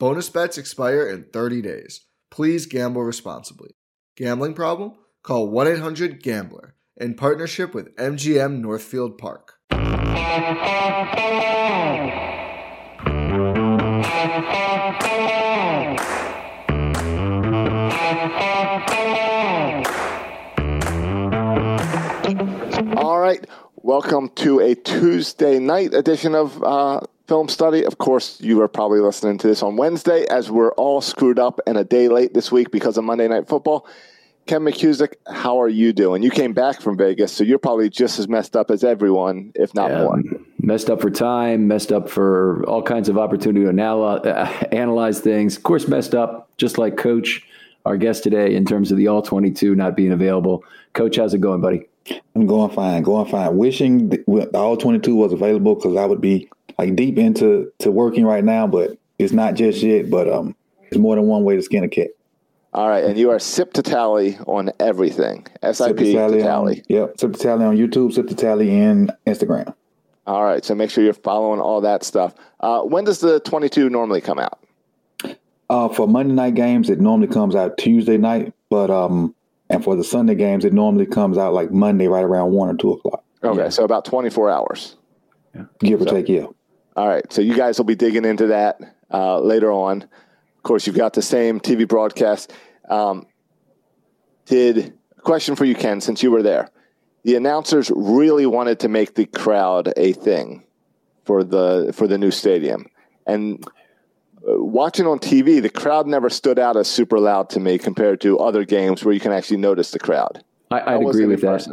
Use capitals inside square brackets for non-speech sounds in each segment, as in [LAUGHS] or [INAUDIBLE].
Bonus bets expire in 30 days. Please gamble responsibly. Gambling problem? Call 1 800 Gambler in partnership with MGM Northfield Park. All right. Welcome to a Tuesday night edition of uh, Film Study. Of course, you are probably listening to this on Wednesday as we're all screwed up and a day late this week because of Monday Night Football. Ken McKusick, how are you doing? You came back from Vegas, so you're probably just as messed up as everyone, if not Yeah, more. Messed up for time, messed up for all kinds of opportunity to anal- uh, analyze things. Of course, messed up, just like Coach, our guest today, in terms of the All 22 not being available. Coach, how's it going, buddy? I'm going fine, going fine. Wishing the, the all 22 was available because I would be like deep into to working right now, but it's not just yet. But um, there's more than one way to skin a cat. All right, and you are sip to tally on everything. SIP Sip to to tally, tally. On, yep, sip to tally on YouTube, sip to tally in Instagram. All right, so make sure you're following all that stuff. Uh, when does the 22 normally come out? Uh, for Monday night games, it normally comes out Tuesday night, but um, and for the Sunday games, it normally comes out like Monday, right around one or two o'clock, Okay, so about 24 hours. give or take. Yeah. All right, so you guys will be digging into that uh, later on. Of course, you've got the same TV broadcast. Um, did question for you, Ken, since you were there? the announcers really wanted to make the crowd a thing for the for the new stadium, and uh, watching on TV, the crowd never stood out as super loud to me compared to other games where you can actually notice the crowd. I, would agree with that.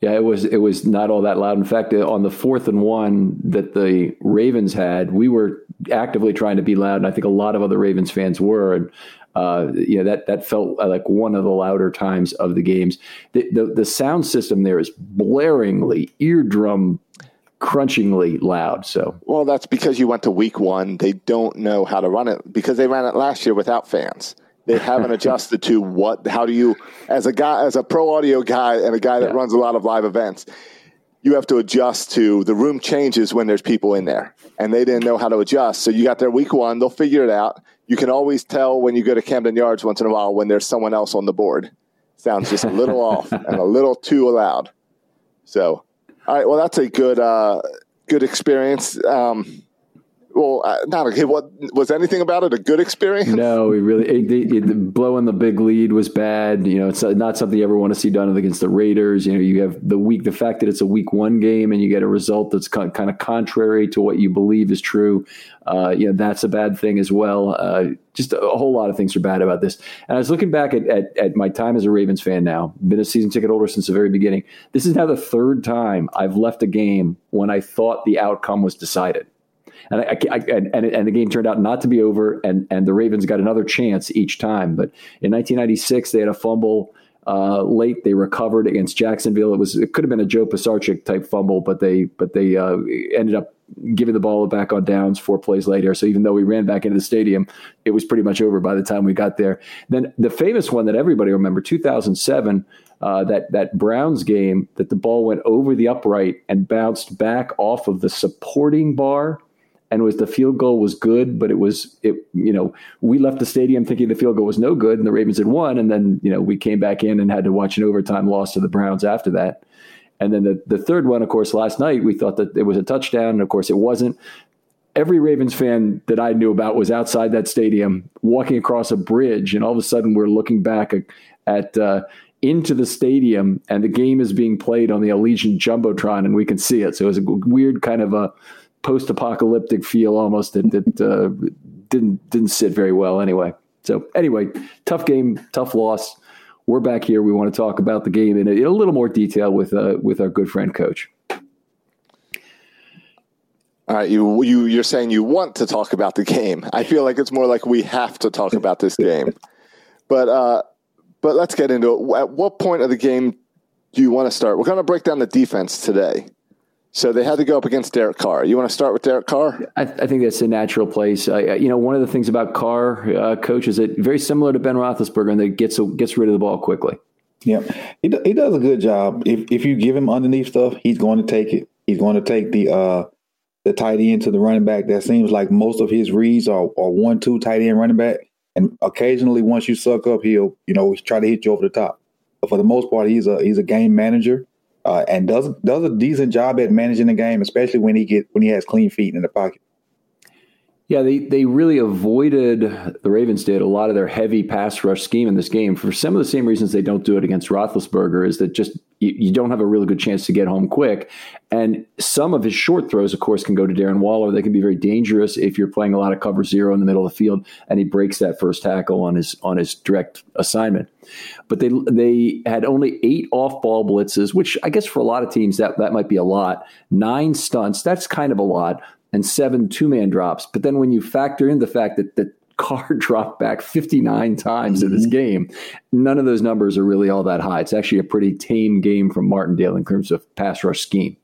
Yeah, it was it was not all that loud. In fact, on the fourth and one that the Ravens had, we were actively trying to be loud, and I think a lot of other Ravens fans were. And uh, you know that that felt like one of the louder times of the games. The, the, the sound system there is blaringly, eardrum crunchingly loud. So well, that's because you went to week one. They don't know how to run it because they ran it last year without fans. They haven't [LAUGHS] adjusted to what. How do you, as a guy, as a pro audio guy, and a guy that yeah. runs a lot of live events, you have to adjust to the room changes when there's people in there, and they didn't know how to adjust. So you got there week one. They'll figure it out you can always tell when you go to Camden Yards once in a while when there's someone else on the board. Sounds just a little off [LAUGHS] and a little too loud. So, all right, well, that's a good uh, good experience. Um, well, uh, not okay. What was anything about it a good experience? No, we really it, it, it, blowing the big lead was bad. You know, it's not something you ever want to see done against the Raiders. You know, you have the week, the fact that it's a week one game and you get a result that's kind of contrary to what you believe is true. Uh, you know, that's a bad thing as well. Uh, just a, a, whole lot of things are bad about this. And I was looking back at, at, at my time as a Ravens fan now, been a season ticket holder since the very beginning. This is now the third time I've left a game when I thought the outcome was decided and I, I, and, and the game turned out not to be over, and and the Ravens got another chance each time. But in 1996, they had a fumble. Uh, late they recovered against Jacksonville. It was it could have been a Joe Pisarcik type fumble, but they but they uh, ended up giving the ball back on downs four plays later. So even though we ran back into the stadium, it was pretty much over by the time we got there. Then the famous one that everybody remember, 2007. Uh, that that Browns game that the ball went over the upright and bounced back off of the supporting bar and was the field goal was good, but it was it you know we left the stadium thinking the field goal was no good, and the Ravens had won, and then you know we came back in and had to watch an overtime loss to the Browns after that, and then the the third one, of course, last night we thought that it was a touchdown, and of course it wasn't. Every Ravens fan that I knew about was outside that stadium, walking across a bridge, and all of a sudden we're looking back at. uh, into the stadium and the game is being played on the Allegiant Jumbotron and we can see it. So it was a weird kind of a post-apocalyptic feel almost that, uh, didn't didn't sit very well anyway. So anyway, tough game, tough loss. We're back here. We want to talk about the game in a, in a little more detail with uh, with our good friend coach. All right, you you you're saying you want to talk about the game. I feel like it's more like we have to talk about this game. But uh, but let's get into it. At what point of the game do you want to start? We're going to break down the defense today. So they had to go up against Derek Carr. You want to start with Derek Carr? I, I think that's a natural place. I, you know, one of the things about Carr, uh, coach, is that very similar to Ben Roethlisberger, and that gets gets rid of the ball quickly. Yeah, he he does a good job. If if you give him underneath stuff, he's going to take it. He's going to take the uh the tight end to the running back. That seems like most of his reads are, are one two tight end running back, and occasionally once you suck up, he'll you know try to hit you over the top. But for the most part, he's a he's a game manager uh, and does does a decent job at managing the game, especially when he get when he has clean feet in the pocket. Yeah, they, they really avoided, the Ravens did, a lot of their heavy pass rush scheme in this game for some of the same reasons they don't do it against Roethlisberger is that just you, you, don't have a really good chance to get home quick. And some of his short throws, of course, can go to Darren Waller. They can be very dangerous if you're playing a lot of cover zero in the middle of the field and he breaks that first tackle on his on his direct assignment. But they they had only eight off ball blitzes, which I guess for a lot of teams that, that might be a lot. Nine stunts, that's kind of a lot and seven two man drops. But then when you factor in the fact that the Carr [LAUGHS] dropped back 59 times mm-hmm. in this mm-hmm. game, none of those numbers are really all that high. It's actually a pretty tame game from Martindale in terms of pass rush scheme.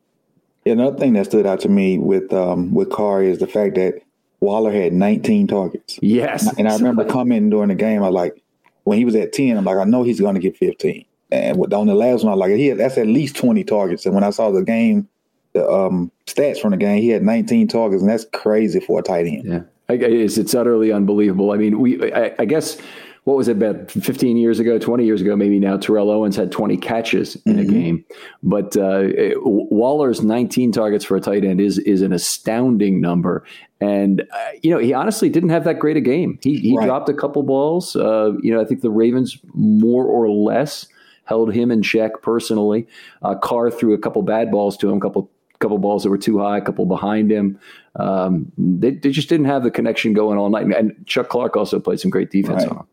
Yeah, another thing that stood out to me with um, with Carr is the fact that Waller had 19 targets. Yes. And I remember [LAUGHS] commenting during the game, I was like, when he was at 10, I'm like, I know he's going to get 15. And on the last one, I was like, he had, that's at least 20 targets. And when I saw the game the um, stats from the game, he had 19 targets, and that's crazy for a tight end. Yeah, it's, it's utterly unbelievable. I mean, we I, I, guess what was it about 15 years ago, 20 years ago, maybe now. Terrell Owens had 20 catches in mm-hmm. a game, but uh, it, Waller's 19 targets for a tight end is is an astounding number. And uh, you know, he honestly didn't have that great a game. He he right. dropped a couple balls. Uh, you know, I think the Ravens more or less held him in check personally. Uh, Carr threw a couple bad balls to him, a couple couple balls that were too high, a couple behind him. Um, they, they just didn't have the connection going all night. And Chuck Clark also played some great defense right. on him.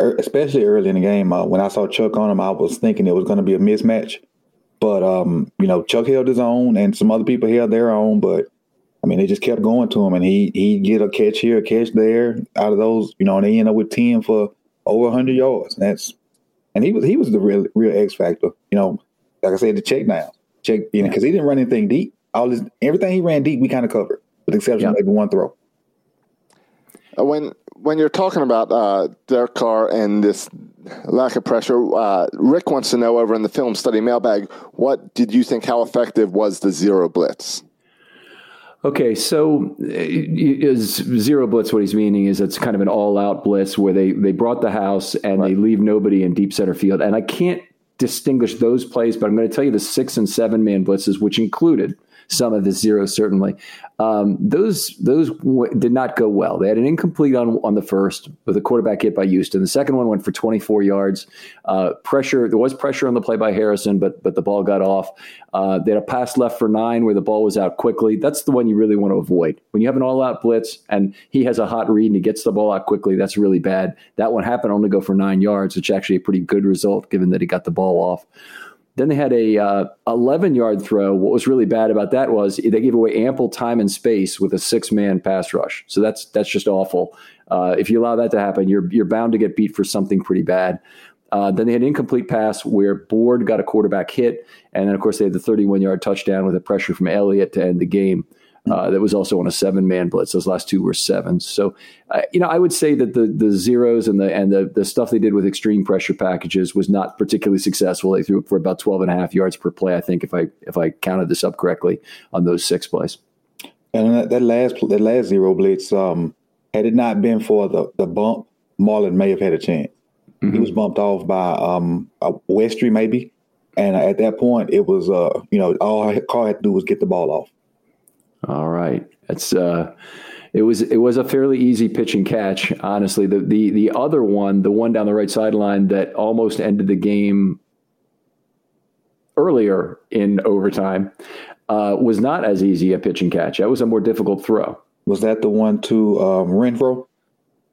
Er, especially early in the game, uh, when I saw Chuck on him, I was thinking it was going to be a mismatch. But um, you know, Chuck held his own, and some other people held their own. But I mean, they just kept going to him, and he he get a catch here, a catch there. Out of those, you know, and they end up with ten for over hundred yards. And that's and he was he was the real real X factor. You know, like I said, the check down, check you know, because he didn't run anything deep. All his everything he ran deep, we kind of covered, with the exception of maybe one throw. Uh, when when you're talking about uh, Derek Carr and this lack of pressure, uh, Rick wants to know over in the film study mailbag, what did you think? How effective was the zero blitz? Okay, so uh, is zero blitz what he's meaning is it's kind of an all-out blitz where they they brought the house and right. they leave nobody in deep center field. And I can't distinguish those plays, but I'm going to tell you the six and seven man blitzes, which included some of the zeros certainly. Um, those those w- did not go well. They had an incomplete on on the first with a quarterback hit by Houston. The second one went for 24 yards. Uh, pressure there was pressure on the play by Harrison, but but the ball got off. Uh, they had a pass left for nine where the ball was out quickly. That's the one you really want to avoid when you have an all out blitz and he has a hot read and he gets the ball out quickly. That's really bad. That one happened only go for nine yards, which actually a pretty good result given that he got the ball off. Then they had a uh, 11 yard throw. What was really bad about that was they gave away ample time and space with a six man pass rush. So that's that's just awful. Uh, if you allow that to happen, you're you're bound to get beat for something pretty bad. Uh, then they had an incomplete pass where Board got a quarterback hit, and then of course they had the 31 yard touchdown with a pressure from Elliott to end the game. Uh, that was also on a seven man blitz. Those last two were sevens. So, uh, you know, I would say that the the zeros and the and the the stuff they did with extreme pressure packages was not particularly successful. They threw it for about 12 and a half yards per play. I think if I if I counted this up correctly on those six plays. And that, that last that last zero blitz, um, had it not been for the the bump, Marlon may have had a chance. Mm-hmm. He was bumped off by um, Westry maybe, and at that point it was uh, you know all Carr had to do was get the ball off. All right. It's uh it was it was a fairly easy pitch and catch, honestly. The the the other one, the one down the right sideline that almost ended the game earlier in overtime, uh, was not as easy a pitch and catch. That was a more difficult throw. Was that the one to um, Renfrow?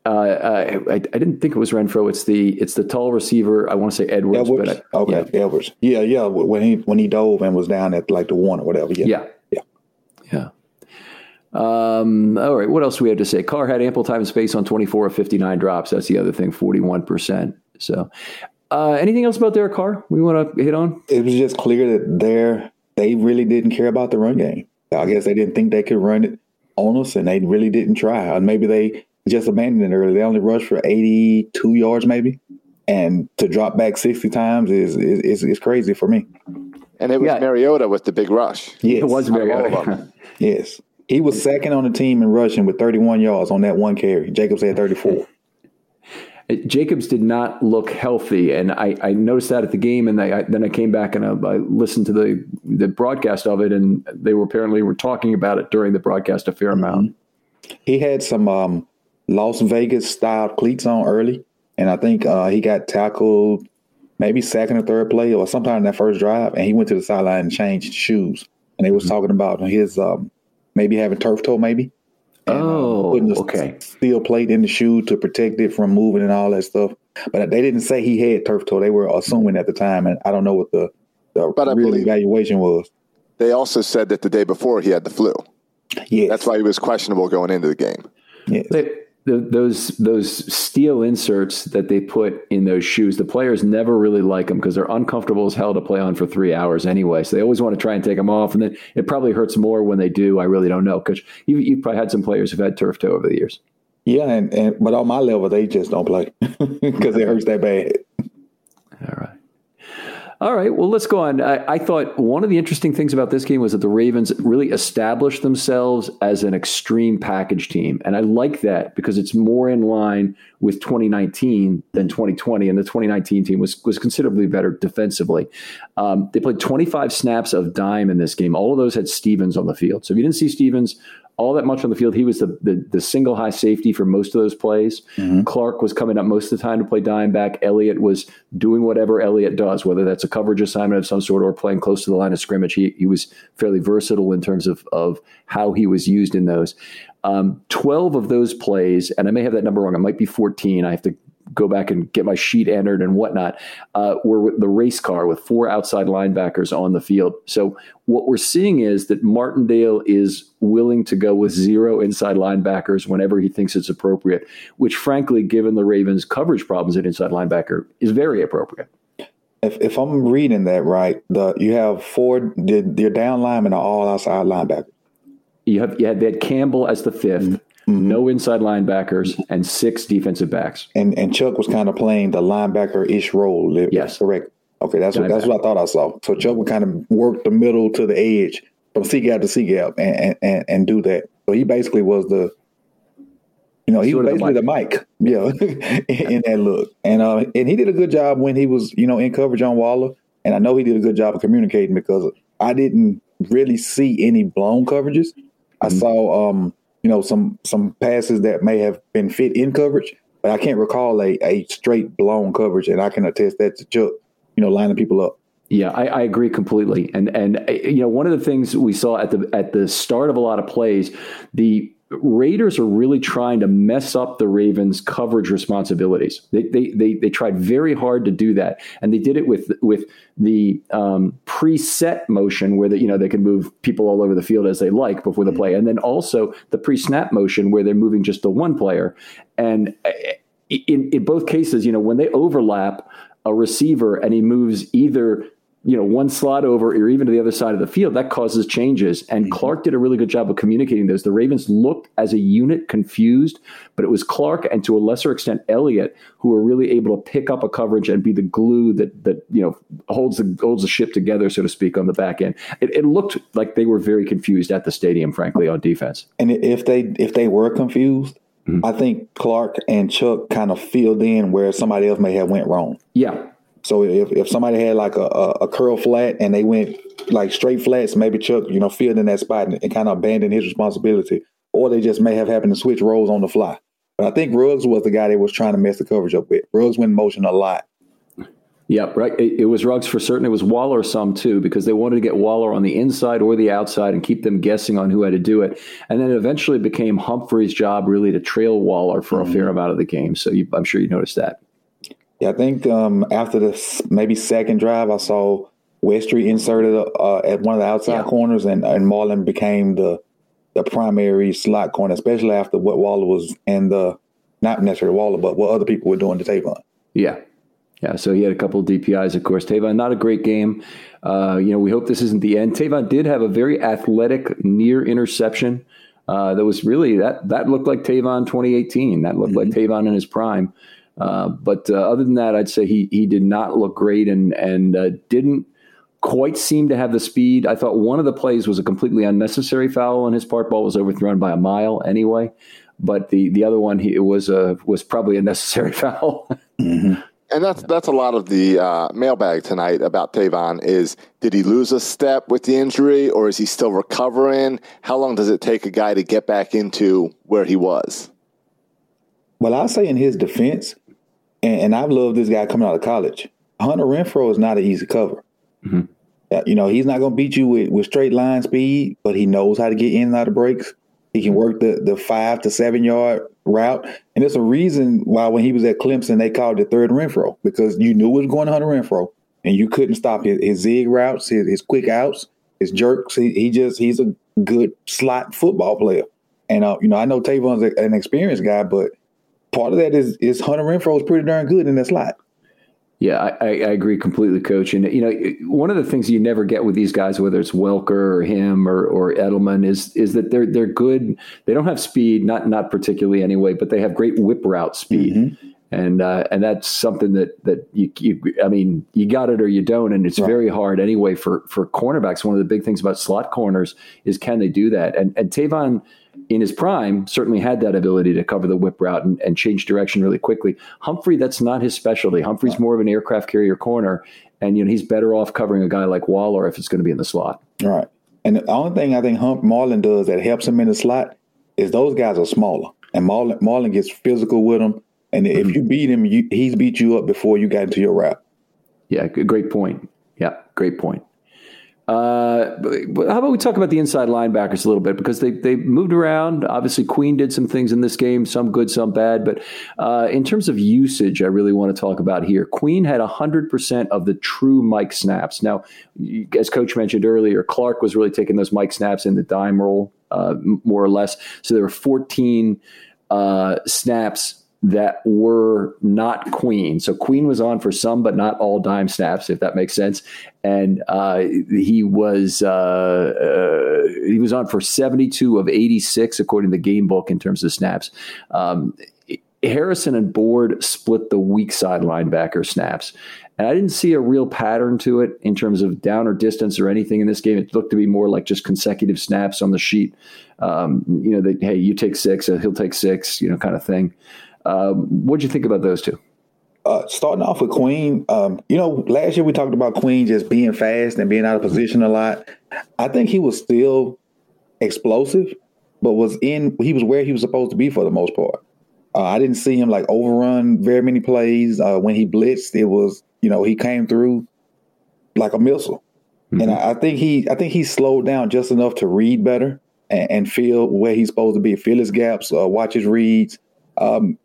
Uh, uh I, I, didn't think it was Renfrow. It's the it's the tall receiver. I want to say Edwards. Edwards. But I, okay, yeah. Edwards. Yeah, yeah. When he when he dove and was down at like the one or whatever. Yeah. Yeah. Yeah. yeah. Um, all right, what else do we have to say? Carr had ample time and space on 24 of 59 drops. That's the other thing, 41%. So, uh, anything else about Derek Carr we want to hit on? It was just clear that they they really didn't care about the run game. I guess they didn't think they could run it on us, and they really didn't try. And maybe they just abandoned it early. They only rushed for 82 yards, maybe. And to drop back 60 times is is, is, is crazy for me. And it was yeah. Mariota with the big rush. Yes. It was Mariota. [LAUGHS] yes. He was second on the team in rushing with 31 yards on that one carry. Jacobs had 34. [LAUGHS] Jacobs did not look healthy, and I, I noticed that at the game. And I, I, then I came back and I, I, listened to the the broadcast of it, and they were apparently were talking about it during the broadcast a fair amount. He had some um, Las Vegas style cleats on early, and I think uh, he got tackled maybe second or third play or sometime in that first drive, and he went to the sideline and changed shoes. And they was mm-hmm. talking about his um, maybe having turf toe, maybe. And, uh, oh, uh, putting a okay. steel plate in the shoe to protect it from moving and all that stuff. But they didn't say he had turf toe. They were assuming at the time, and I don't know what the, the but real evaluation was. They also said that the day before he had the flu. Yeah, that's why he was questionable going into the game. Yes. They, the, those those steel inserts that they put in those shoes, the players never really like them because they're uncomfortable as hell to play on for three hours anyway. So they always want to try and take them off, and then it probably hurts more when they do. I really don't know because you, you've probably had some players who've had turf toe over the years. Yeah, and, and but on my level, they just don't play [LAUGHS] because it hurts that bad. All right. All right, well, let's go on. I, I, thought one of the interesting things about this game was that the Ravens really established themselves as an extreme package team. And I like that because it's more in line with 2019 than 2020. And the 2019 team was, was considerably better defensively. Um, they played 25 snaps of dime in this game. All of those had Stephens on the field. So if you didn't see Stephens, all that much on the field. He was the, the, the single high safety for most of those plays. Mm-hmm. Clark was coming up most of the time to play dime back. Elliott was doing whatever Elliott does, whether that's a coverage assignment of some sort or playing close to the line of scrimmage. He, he was fairly versatile in terms of, of how he was used in those. Um, 12 of those plays, and I may have that number wrong, it might be 14. I have to go back and get my sheet entered and whatnot, uh, were the race car with four outside linebackers on the field. So what we're seeing is that Martindale is willing to go with zero inside linebackers whenever he thinks it's appropriate, which frankly, given the Ravens' coverage problems at inside linebacker, is very appropriate. If, if I'm reading that right, the you have four the, your down linemen are all outside linebackers. You have you had, they had Campbell as the 5th mm-hmm. Mm-hmm. no inside linebackers, and six defensive backs. And and Chuck was kind of playing the linebacker ish role. Yes, correct. Okay, that's what that's what I thought I saw. So Chuck would kind of work the middle to the edge from C gap to C gap and, and and do that. So he basically was the you know, he was basically the Mike, yeah, [LAUGHS] in, in, that look. And uh, and he did a good job when he was, you know, in coverage on Waller. And I know he did a good job of communicating because I didn't really see any blown coverages. I mm-hmm. saw um, you know, some some passes that may have been fit in coverage, but I can't recall a, a straight blown coverage, and I can attest that to Chuck, you know, lining people up. Yeah, I, I, agree completely. And and uh, you know, one of the things we saw at the at the start of a lot of plays, the Raiders are really trying to mess up the Ravens' coverage responsibilities. They, they they they tried very hard to do that, and they did it with with the um, preset motion, where that you know they can move people all over the field as they like before the play, and then also the pre-snap motion, where they're moving just the one player. And uh, in in both cases, you know, when they overlap a receiver and he moves either you know, one slot over or even to the other side of the field, that causes changes. And mm-hmm. Clark did a really good job of communicating those. The Ravens looked as a unit confused, but it was Clark and to a lesser extent Elliott who were really able to pick up a coverage and be the glue that that you know holds the holds the ship together, so to speak, on the back end. It, it looked like they were very confused at the stadium, frankly, on defense. And if they if they were confused, mm-hmm. I think Clark and Chuck kind of filled in where somebody else may have went wrong. Yeah, so if, if somebody had like a, a, a, curl flat and they went like straight flats, maybe Chuck, you know, filled in that spot and, and, kind of abandoned his responsibility, or they just may have happened to switch roles on the fly. But I think Ruggs was the guy that was trying to mess the coverage up with. Ruggs went in motion a lot. Yep, right. It, it, was Ruggs for certain. It was Waller some too, because they wanted to get Waller on the inside or the outside and keep them guessing on who had to do it. And then it eventually became Humphrey's job really to trail Waller for mm-hmm. a fair amount of the game. So you, I'm sure you noticed that. Yeah, I think um, after the maybe second drive, I saw Westry inserted uh, at one of the outside yeah. corners, and, and Marlon became the the primary slot corner, especially after what Waller was and the not necessarily Waller, but what other people were doing to Tavon. Yeah. Yeah, so he had a couple of DPIs, of course. Tavon, not a great game. Uh, you know, we hope this isn't the end. Tavon did have a very athletic near interception. Uh, that was really that that looked like Tavon 2018. That looked mm-hmm. like Tavon in his prime. Uh, but uh, other than that, I'd say he he did not look great and and uh, didn't quite seem to have the speed. I thought one of the plays was a completely unnecessary foul on his part. Ball was overthrown by a mile anyway, but the the other one he, it was a was probably a [LAUGHS] necessary foul. mm-hmm. And that's that's a lot of the uh, mailbag tonight about Tavon. Is did he lose a step with the injury, or is he still recovering? How long does it take a guy to get back into where he was? Well, I'll say in his defense, and, and I've loved this guy coming out of college. Hunter Renfrow is not an easy cover. Mm-hmm. You know, he's not going to beat you with, with straight line speed, but he knows how to get in and out of breaks. He can work the, the five to seven yard route. And there's a reason why when he was at Clemson, they called it third Renfrow because you knew it was going to Hunter Renfrow and you couldn't stop his, his zig routes, his, his quick outs, his jerks. He, he just, he's a good slot football player. And, uh, you know, I know Tavon's an experienced guy, but part of that is is Hunter Renfrow is pretty darn good in that slot. Yeah, I, I, agree completely, Coach. And you know, one of the things you never get with these guys, whether it's Welker or him or, or Edelman, is is that they're they're good. They don't have speed, not not particularly anyway, but they have great whip route speed. Mm-hmm. And uh, and that's something that that you, you I mean you got it or you don't, and it's right. very hard anyway for for cornerbacks. One of the big things about slot corners is can they do that? And and Tavon in his prime, certainly had that ability to cover the whip route and, and change direction really quickly. Humphrey, that's not his specialty. Humphrey's more of an aircraft carrier corner, and you know he's better off covering a guy like Waller if it's going to be in the slot. All right. And the only thing I think Hump Marlon does that helps him in the slot is those guys are smaller, and Marlon Marlon gets physical with them. And if mm-hmm. you beat him, you, he's beat you up before you got into your route. Yeah, great point. Yeah, great point. Uh, how about we talk about the inside linebackers a little bit because they they moved around. Obviously, Queen did some things in this game, some good, some bad. But uh, in terms of usage, I really want to talk about here. Queen had hundred percent of the true Mike snaps. Now, as Coach mentioned earlier, Clark was really taking those Mike snaps in the dime role, uh, more or less. So there were fourteen uh, snaps that were not Queen. So Queen was on for some, but not all dime snaps, if that makes sense. And uh, he was uh, uh, he was on for seventy two of eighty six, according to the game book, in terms of snaps. Um, Harrison and Board split the weak side linebacker snaps. And I didn't see a real pattern to it in terms of down or distance or anything in this game. It looked to be more like just consecutive snaps on the sheet. Um, you know, that, hey, you take six, he'll take six, you know, kind of thing. Um, what do you think about those two? Uh, starting off with Queen, um, you know, last year we talked about Queen just being fast and being out of position a lot. I think he was still explosive, but was in he was where he was supposed to be for the most part. Uh, I didn't see him like overrun very many plays. Uh, when he blitzed, it was you know he came through like a missile, mm-hmm. and I, I, think he I think he slowed down just enough to read better and, and feel where he's supposed to be, feel his gaps, uh, watch his reads. Um,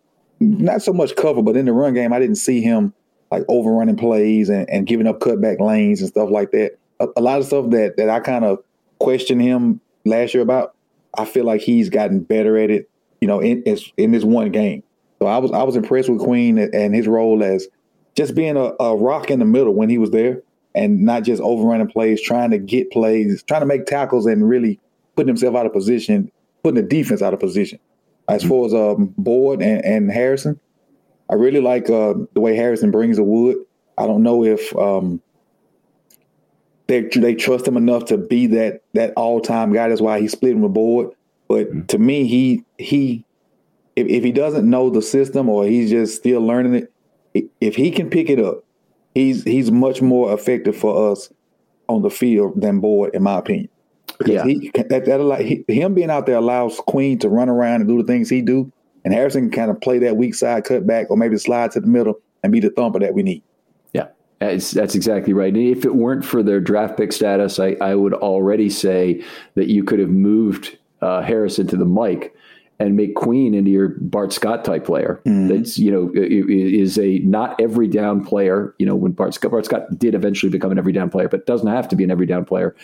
not so much cover, but in the run game, I didn't see him like overrunning plays and, and giving up cutback lanes and stuff like that. A, a lot of stuff that that I kind of questioned him last year about, I feel like he's gotten better at it. You know, in in this one game. So I was I was impressed with Queen and his role as just being a, a rock in the middle when he was there, and not just overrunning plays, trying to get plays, trying to make tackles, and really putting himself out of position, putting the defense out of position as mm-hmm. far as um, Board and, and Harrison. I really like uh, the way Harrison brings the wood. I don't know if um, they they trust him enough to be that that all time guy. That's why he's splitting with Board. But mm-hmm. to me, he he if, if he doesn't know the system or he's just still learning it, if he can pick it up, he's he's much more effective for us on the field than Board, in my opinion. Because yeah. he that, that him being out there allows Queen to run around and do the things he do, and Harrison can kind of play that weak side cut back or maybe slide to the middle and be the thumper that we need. Yeah, that's, that's exactly right. And if it weren't for their draft pick status, I, I would already say that you could have moved uh, Harrison to the Mike and make Queen into your Bart Scott type player. Mm-hmm. That's you know is a not every down player. You know when Bart Scott, Bart Scott did eventually become an every down player, but doesn't have to be an every down player.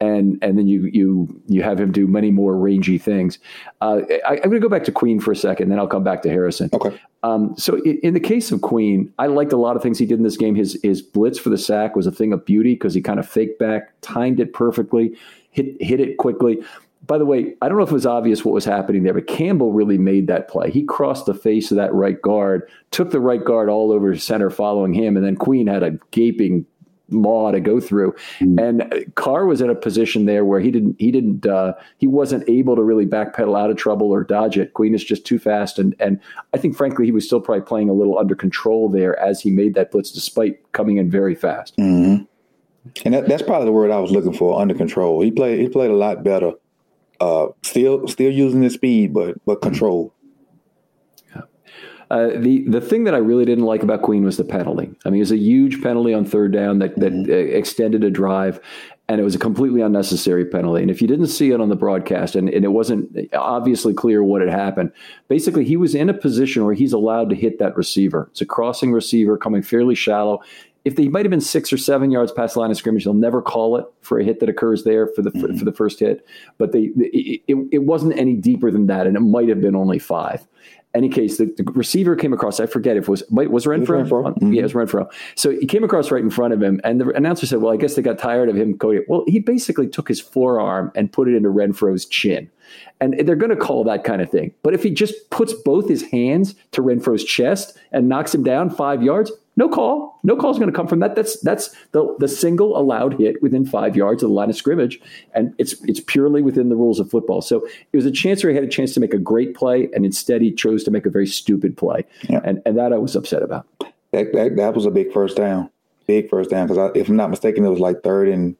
And and then you you you have him do many more rangy things. Uh, I, am going to go back to Queen for a second, then I'll come back to Harrison. Okay. Um, so in, in, the case of Queen, I liked a lot of things he did in this game. His his blitz for the sack was a thing of beauty because he kind of faked back, timed it perfectly, hit hit it quickly by the way, I don't know if it was obvious what was happening there, but Campbell really made that play. He crossed the face of that right guard, took the right guard all over center following him, and then Queen had a gaping maw to go through. Mm. And Carr was in a position there where he didn't he didn't uh, he wasn't able to really backpedal out of trouble or dodge it. Queen is just too fast, and and I think frankly he was still probably playing a little under control there as he made that blitz, despite coming in very fast. Mm-hmm. And that, that's probably the word I was looking for, under control. He played he played a lot better uh, still still using the speed, but but control. Uh, the the thing that I really didn't like about Queen was the penalty. I mean, it was a huge penalty on third down that that mm-hmm. extended a drive, and it was a completely unnecessary penalty. And if you didn't see it on the broadcast, and, and it wasn't obviously clear what had happened, basically he was in a position where he's allowed to hit that receiver. It's a crossing receiver coming fairly shallow if they might have been six or seven yards past the line of scrimmage, they'll never call it for a hit that occurs there for the mm-hmm. for, the first hit. But they it, it, it, wasn't any deeper than that, and it might have been only five. Any case, the, the receiver came across. I forget if it was was Renfrow. It was Renfrow. Mm-hmm. Yeah, it was Renfrow. So he came across right in front of him, and the announcer said, "Well, I guess they got tired of him going." Well, he basically took his forearm and put it into Renfrow's chin. And they're going to call that kind of thing. But if he just puts both his hands to Renfrow's chest and knocks him down five yards, no call. No call is going to come from that. That's that's the the single allowed hit within five yards of the line of scrimmage, and it's it's purely within the rules of football. So it was a chance where he had a chance to make a great play, and instead he chose to make a very stupid play, yeah. and and that I was upset about. That that, that was a big first down, big first down because if I'm not mistaken, it was like third and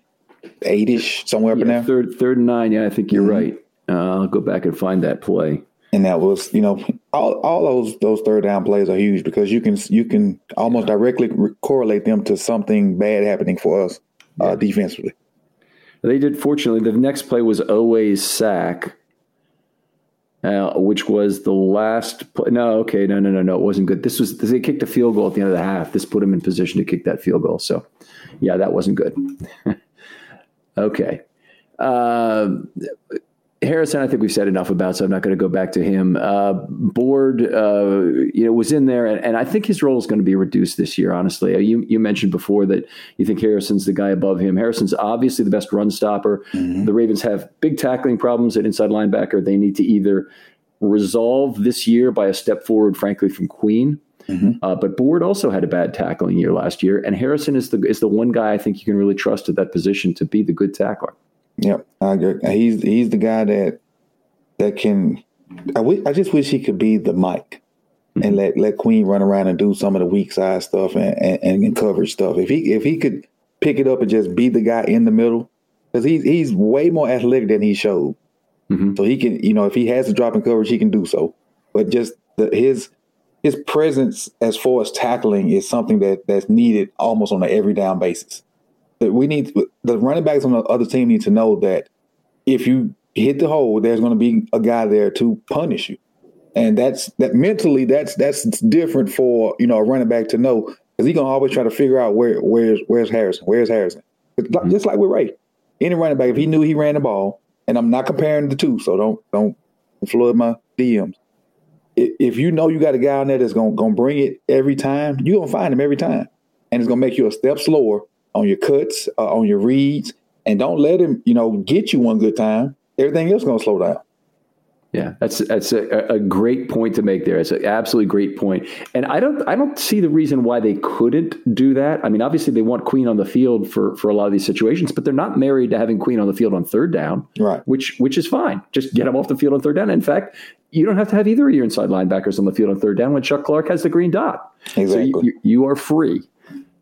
eight-ish, somewhere up yeah, in there. Third, third and nine. Yeah, I think you're mm-hmm. right. Uh, I'll go back and find that play. And that was, you know, all, all those those third down plays are huge because you can you can almost directly re- correlate them to something bad happening for us uh, defensively. They did. Fortunately, the next play was always sack, uh, which was the last. Play. No, okay, no, no, no, no. It wasn't good. This was they kicked a field goal at the end of the half. This put him in position to kick that field goal. So, yeah, that wasn't good. [LAUGHS] okay. Uh, Harrison, I think we've said enough about, so I'm not going to go back to him. Uh, Board, uh, you know, was in there, and, and, I think his role is going to be reduced this year. Honestly, uh, you you mentioned before that you think Harrison's the guy above him. Harrison's obviously the best run stopper. Mm-hmm. The Ravens have big tackling problems at inside linebacker. They need to either resolve this year by a step forward, frankly, from Queen. Mm-hmm. Uh, but Board also had a bad tackling year last year, and Harrison is the is the one guy I think you can really trust at that position to be the good tackler. Yep, I agree. He's he's the guy that that can. I, w- I just wish he could be the Mike and mm-hmm. let let Queen run around and do some of the weak side stuff and, and, and coverage stuff. If he if he could pick it up and just be the guy in the middle, because he's he's way more athletic than he showed. Mm-hmm. So he can, you know, if he has to drop in coverage, he can do so. But just the, his his presence as far as tackling is something that that's needed almost on an every down basis that we need the running backs on the other team need to know that if you hit the hole, there's going to be a guy there to punish you, and that's that mentally that's that's different for you know a running back to know because he's gonna always try to figure out where where's where's Harrison, where's Harrison, mm-hmm. just like with Ray, any running back if he knew he ran the ball, and I'm not comparing the two, so don't don't flood my DMs. If you know you got a guy on there that's gonna gonna bring it every time, you're gonna find him every time, and it's gonna make you a step slower on your cuts, uh, on your reads, and don't let him, you know, get you one good time. Everything else going to slow down. Yeah, that's that's a, a, great point to make there. It's an absolutely great point, and I don't I don't see the reason why they couldn't do that. I mean, obviously they want Queen on the field for for a lot of these situations, but they're not married to having Queen on the field on third down, right? Which which is fine. Just get him off the field on third down. In fact, you don't have to have either of your inside linebackers on the field on third down when Chuck Clark has the green dot. Exactly. So you, you are free.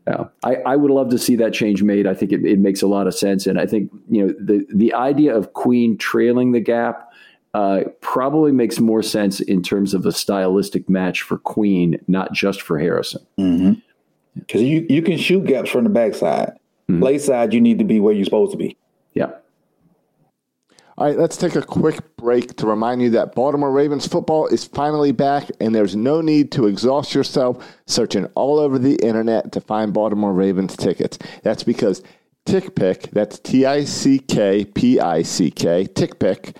Yeah, I, I would love to see that change made. I think it, it makes a lot of sense, and I think you know the the idea of Queen trailing the gap uh, probably makes more sense in terms of a stylistic match for Queen, not just for Harrison. Because mm-hmm. you you can shoot gaps from the backside. Mm-hmm. Play side, you need to be where you're supposed to be. Yeah. All right, let's take a quick break to remind you that Baltimore Ravens football is finally back, and there's no need to exhaust yourself searching all over the internet to find Baltimore Ravens tickets. That's because TickPick, that's T I C K P I C K, TickPick,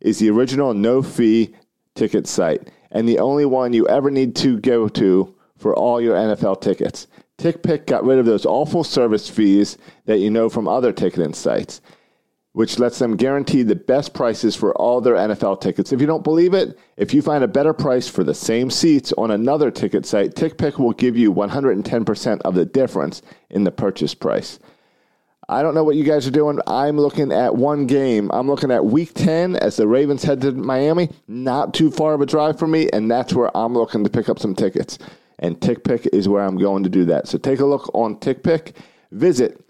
is the original no fee ticket site and the only one you ever need to go to for all your NFL tickets. TickPick got rid of those awful service fees that you know from other ticketing sites which lets them guarantee the best prices for all their NFL tickets. If you don't believe it, if you find a better price for the same seats on another ticket site, TickPick will give you 110% of the difference in the purchase price. I don't know what you guys are doing. I'm looking at one game. I'm looking at week 10 as the Ravens head to Miami. Not too far of a drive for me, and that's where I'm looking to pick up some tickets. And TickPick is where I'm going to do that. So take a look on TickPick. Visit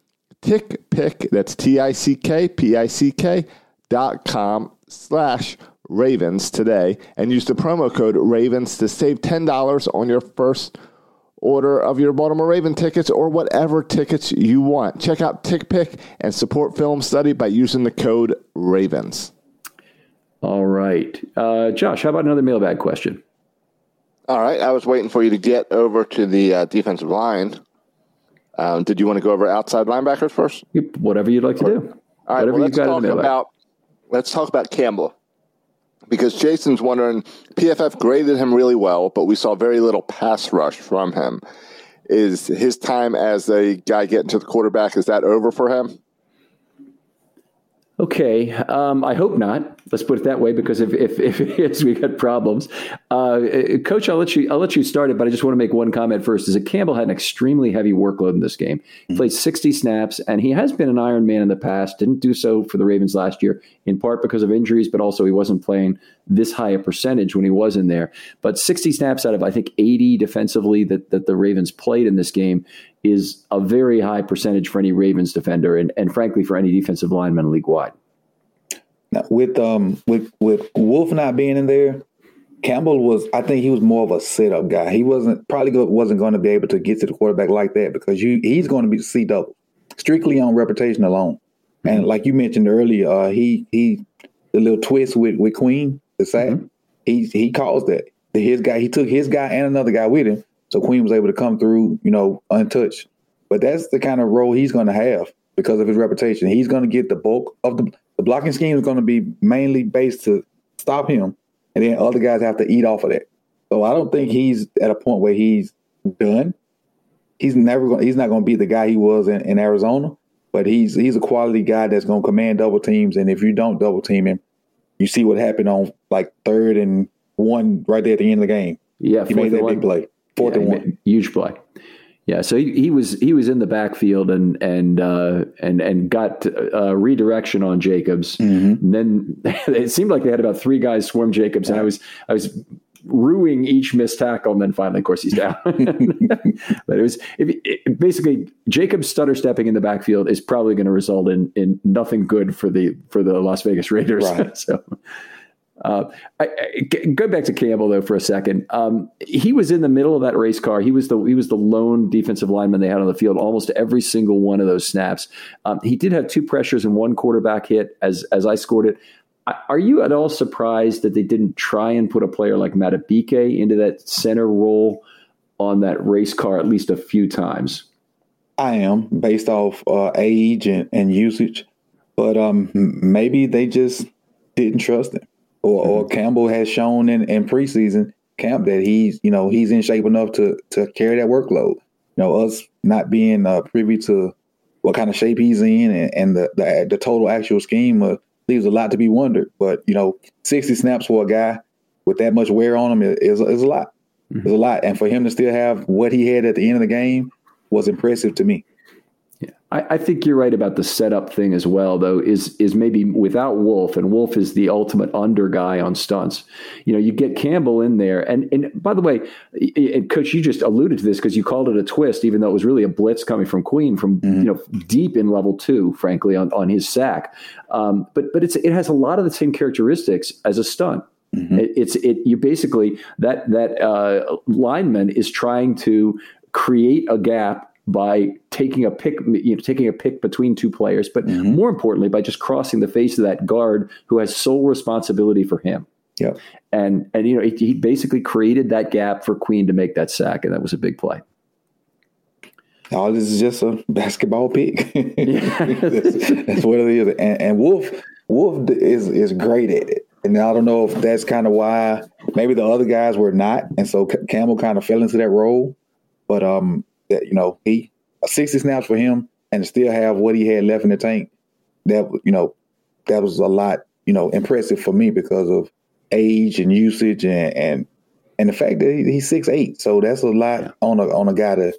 TickPick, that's T-I-C-K-P-I-C-K dot com slash Ravens today and use the promo code Ravens to save $10 on your first order of your Baltimore Raven tickets or whatever tickets you want. Check out TickPick and support film study by using the code Ravens. All right. Uh, Josh, how about another mailbag question? All right. I was waiting for you to get over to the uh, defensive line. Um, did you want to go over outside linebackers first? Whatever you'd like to do. All right. Whatever well, let's talk about let's talk about Campbell because Jason's wondering. PFF graded him really well, but we saw very little pass rush from him. Is his time as a guy getting to the quarterback is that over for him? Okay, um, I hope not. Let's put it that way, because if if, if it is, we got problems. Uh, Coach, I'll let you I'll let you start it, but I just want to make one comment first. Is that Campbell had an extremely heavy workload in this game. He mm-hmm. played 60 snaps, and he has been an Iron Man in the past. Didn't do so for the Ravens last year, in part because of injuries, but also he wasn't playing this high a percentage when he was in there. But 60 snaps out of I think 80 defensively that that the Ravens played in this game is a very high percentage for any Ravens defender, and, and frankly for any defensive lineman league wide. Now, with um with with Wolfe not being in there, Campbell was I think he was more of a setup guy. He wasn't probably wasn't going to be able to get to the quarterback like that because you he's going to be C double strictly on reputation alone. Mm-hmm. And like you mentioned earlier, uh, he he the little twist with with Queen the sack, mm-hmm. he he caused that. His guy he took his guy and another guy with him, so Queen was able to come through, you know, untouched. But that's the kind of role he's going to have because of his reputation. He's going to get the bulk of the the blocking scheme is going to be mainly based to stop him, and then other guys have to eat off of that. So I don't think he's at a point where he's done. He's never going. He's not going to be the guy he was in, in Arizona, but he's he's a quality guy that's going to command double teams. And if you don't double team him, you see what happened on like third and one right there at the end of the game. Yeah, he made that one. big play. Fourth yeah, and one, huge play. Yeah, so he, he, was he was in the backfield and and uh, and and got uh, redirection on Jacobs. Mm-hmm. then [LAUGHS] it seemed like they had about three guys swarm Jacobs, and I was I was ruining each missed tackle, and then finally, of course, he's down. [LAUGHS] but it was it, it, basically Jacobs stutter stepping in the backfield is probably going to result in in nothing good for the for the Las Vegas Raiders. Right. [LAUGHS] so uh, I, I, go back to Campbell though for a second. Um, he was in the middle of that race car. He was the he was the lone defensive lineman they had on the field almost every single one of those snaps. Um, he did have two pressures and one quarterback hit as as I scored it. Are you at all surprised that they didn't try and put a player like Madubuike into that center role on that race car at least a few times? I am based off uh, age and, and usage, but um, maybe they just didn't trust him or, or mm-hmm. Campbell has shown in, in preseason camp that he's you know he's in shape enough to to carry that workload. You know, us not being uh, privy to what kind of shape he's in and, and the, the, the total actual scheme uh, leaves a lot to be wondered. But you know, sixty snaps for a guy with that much wear on him is is a lot. Mm-hmm. Is a lot, and for him to still have what he had at the end of the game was impressive to me. I, I, think you're right about the setup thing as well, though, is is maybe without Wolfe, and Wolfe is the ultimate under guy on stunts. You know, you get Campbell in there. And and by the way, and Coach, you just alluded to this because you called it a twist, even though it was really a blitz coming from Queen from mm-hmm. you know deep in level two, frankly, on, on his sack. Um, but but it's it has a lot of the same characteristics as a stunt. Mm-hmm. It, it's it you basically that that uh, lineman is trying to create a gap by taking a pick, you know, taking a pick between two players, but mm-hmm. more importantly, by just crossing the face of that guard who has sole responsibility for him. Yeah, and and you know he basically created that gap for Queen to make that sack, and that was a big play. All this is just a basketball pick. [LAUGHS] that's, [LAUGHS] that's, what it is. And, and Wolfe, Wolfe is is great at it. And I don't know if that's kind of why maybe the other guys were not, and so Campbell kind of fell into that role. But um, that you know he 60 snaps for him and still have what he had left in the tank. That you know that was a lot you know impressive for me because of age and usage and and, and the fact that he, he's six eight. So that's a lot yeah. on a on a guy to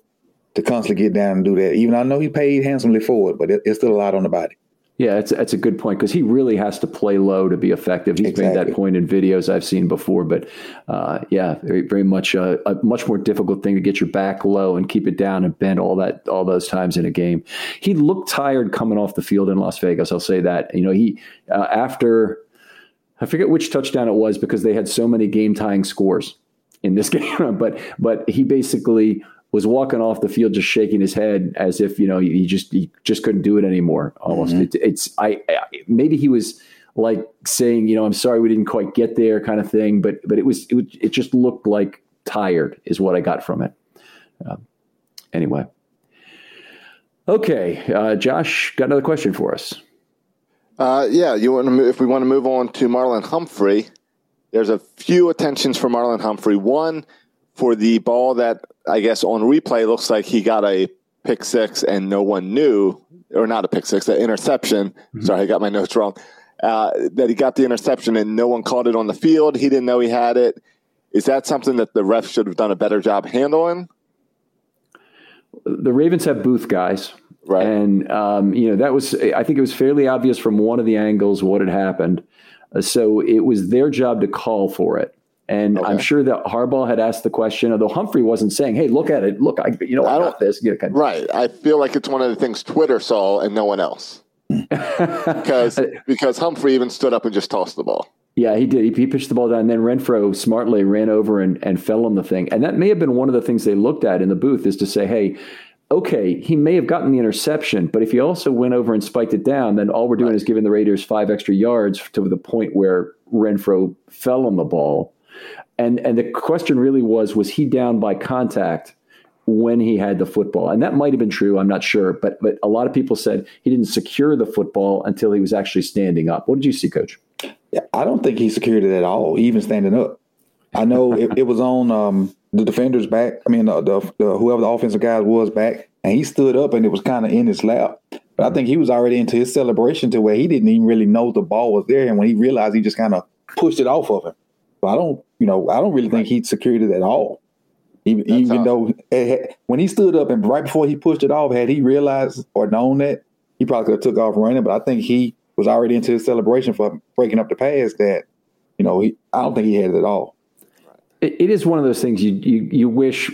to constantly get down and do that. Even I know he paid handsomely for it, but it, it's still a lot on the body. Yeah, it's that's a good point because he really has to play low to be effective. He's exactly. made that point in videos I've seen before, but uh, yeah, very, very much a, a, much more difficult thing to get your back low and keep it down and bend all that all those times in a game. He looked tired coming off the field in Las Vegas. I'll say that. You know, he uh, after I forget which touchdown it was because they had so many game tying scores in this [LAUGHS] game, but but he basically was walking off the field just shaking his head as if you know he just he just couldn't do it anymore. Almost, mm-hmm. it, it's I, I, maybe he was like saying you know I'm sorry we didn't quite get there kind of thing, but but it was it, it just looked like tired is what I got from it. Uh, anyway, okay, uh, Josh got another question for us. Uh, yeah, you want to move, if we want to move on to Marlon Humphrey. There's a few attentions for Marlon Humphrey. One for the ball that I guess on replay looks like he got a pick six and no one knew, or not a pick six, an interception. Mm-hmm. Sorry, I got my notes wrong. Uh, that he got the interception and no one caught it on the field. He didn't know he had it. Is that something that the ref should have done a better job handling? The Ravens have booth guys. Right. And, um, you know, that was, I think it was fairly obvious from one of the angles what had happened. Uh, so it was their job to call for it. And okay. I'm sure that Harbaugh had asked the question, although Humphrey wasn't saying, "Hey, look at it. Look, I, you know, I, got this." You know, kind of. Right. I feel like it's one of the things Twitter saw and no one else, [LAUGHS] because because Humphrey even stood up and just tossed the ball. Yeah, he did. He, he pitched the ball down, and then Renfrow smartly ran over and, and fell on the thing. And that may have been one of the things they looked at in the booth is to say, "Hey, okay, he may have gotten the interception, but if he also went over and spiked it down, then all we're doing right. is giving the Raiders five extra yards to the point where Renfrow fell on the ball. And and the question really was, was he down by contact when he had the football? And that might have been true. I'm not sure, but but a lot of people said he didn't secure the football until he was actually standing up. What did you see, Coach? I don't think he secured it at all, even standing up. I know [LAUGHS] it, it was on um, the defender's back. I mean, the, the, the, whoever the offensive guy was back, and he stood up, and it was kind of in his lap. But I think he was already into his celebration to where he didn't even really know the ball was there, and when he realized, he just kind of pushed it off of him. But I don't, you know, I don't really think he secured it at all. Even, even though had, when he stood up and right before he pushed it off, had he realized or known that, he probably could have took off running. But I think he was already into his celebration for breaking up the pass that, you know, he, I don't think he had it at all it, it is one of those things you, you you wish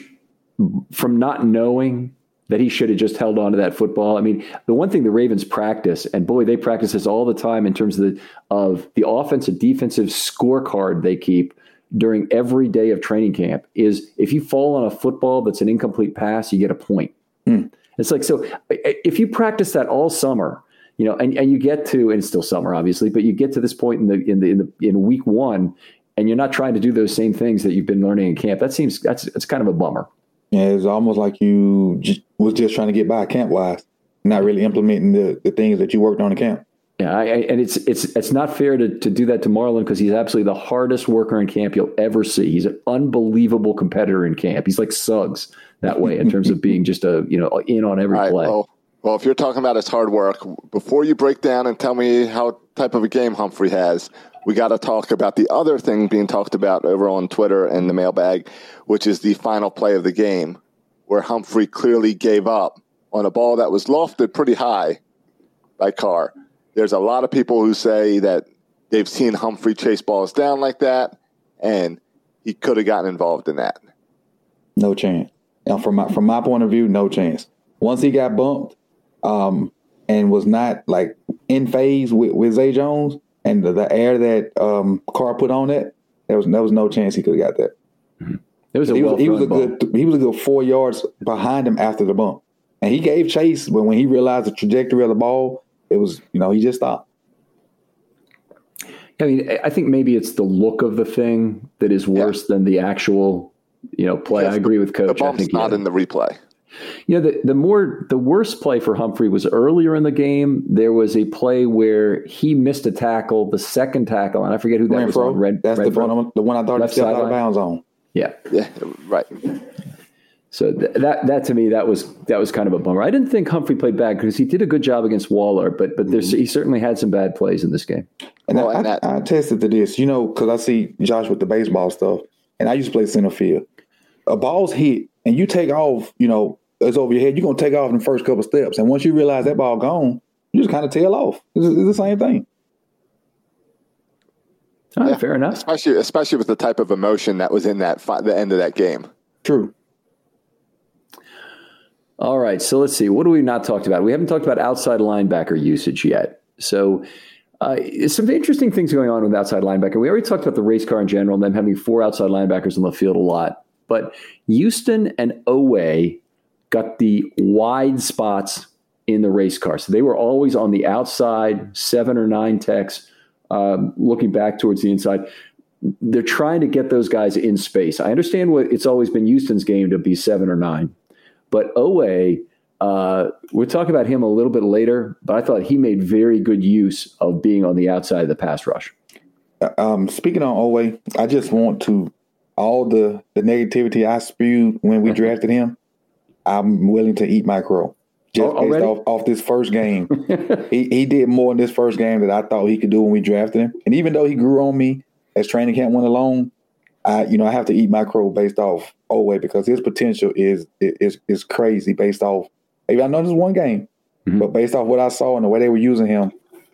from not knowing that he should have just held on to that football. I mean, the one thing the Ravens practice, and boy, they practice this all the time in terms of the of the offensive defensive scorecard they keep during every day of training camp is if you fall on a football that's an incomplete pass, you get a point. Mm. It's like so if you practice that all summer, you know, and, and you get to and it's still summer obviously, but you get to this point in the in the in the in week one and you're not trying to do those same things that you've been learning in camp. That seems that's it's kind of a bummer. Yeah, it's almost like you just, was just trying to get by camp wise, not really implementing the, the things that you worked on in camp. Yeah, I, I, and it's it's it's not fair to, to do that to Marlon because he's absolutely the hardest worker in camp you'll ever see. He's an unbelievable competitor in camp. He's like Suggs that way in terms of being [LAUGHS] just a you know in on every right, play. Well, well, if you're talking about his hard work, before you break down and tell me how type of a game Humphrey has, we got to talk about the other thing being talked about over on Twitter and the mailbag, which is the final play of the game, where Humphrey clearly gave up on a ball that was lofted pretty high by Carr. There's a lot of people who say that they've seen Humphrey chase balls down like that, and he could have gotten involved in that. No chance. Now, from my from my point of view, no chance. Once he got bumped, um, and was not like in phase with, with Zay Jones, and the, the air that um, Carr put on it, there was there was no chance he could have got that. Mm-hmm. It was a he, was, he was a good he was a good four yards behind him after the bump, and he gave chase. But when he realized the trajectory of the ball, it was you know he just stopped. I mean, I think maybe it's the look of the thing that is worse yeah. than the actual, you know, play. I agree with Coach. The bump's not in the replay. You know, the, the more the worst play for Humphrey was earlier in the game. There was a play where he missed a tackle, the second tackle, and I forget who that was. On. Red, That's Red the, one, the one I thought he stepped out of bounds on. Yeah, yeah, right. So th- that that to me that was that was kind of a bummer. I didn't think Humphrey played bad because he did a good job against Waller, but but there's, mm-hmm. he certainly had some bad plays in this game. And, well, I, and that, I, I tested to this, you know, because I see Josh with the baseball stuff, and I used to play center field. A ball's hit, and you take off, you know, it's over your head, you're gonna take off in the first couple steps. And once you realize that ball gone, you just kind of tail off. It's, it's the same thing. All right, yeah, fair enough. Especially, especially with the type of emotion that was in that fi- the end of that game. True. All right, so let's see. What do we not talked about? We haven't talked about outside linebacker usage yet. So, uh, some interesting things going on with outside linebacker. We already talked about the race car in general, and them having four outside linebackers on the field a lot. But Houston and Oweh got the wide spots in the race car. So they were always on the outside, seven or nine techs, um, looking back towards the inside. They're trying to get those guys in space. I understand what it's always been Houston's game to be seven or nine, but Oweh, uh, we'll talk about him a little bit later. But I thought he made very good use of being on the outside of the pass rush. Uh, um, speaking on Oweh, I just want to all the the negativity I spewed when we [LAUGHS] drafted him. I'm willing to eat my crow. Just based off, off this first game. [LAUGHS] he, he did more in this first game that I thought he could do when we drafted him. And even though he grew on me as training camp went along, I you know I have to eat my crow based off Oweh because his potential is is is crazy based off. Maybe I know this one game, mm-hmm. but based off what I saw and the way they were using him,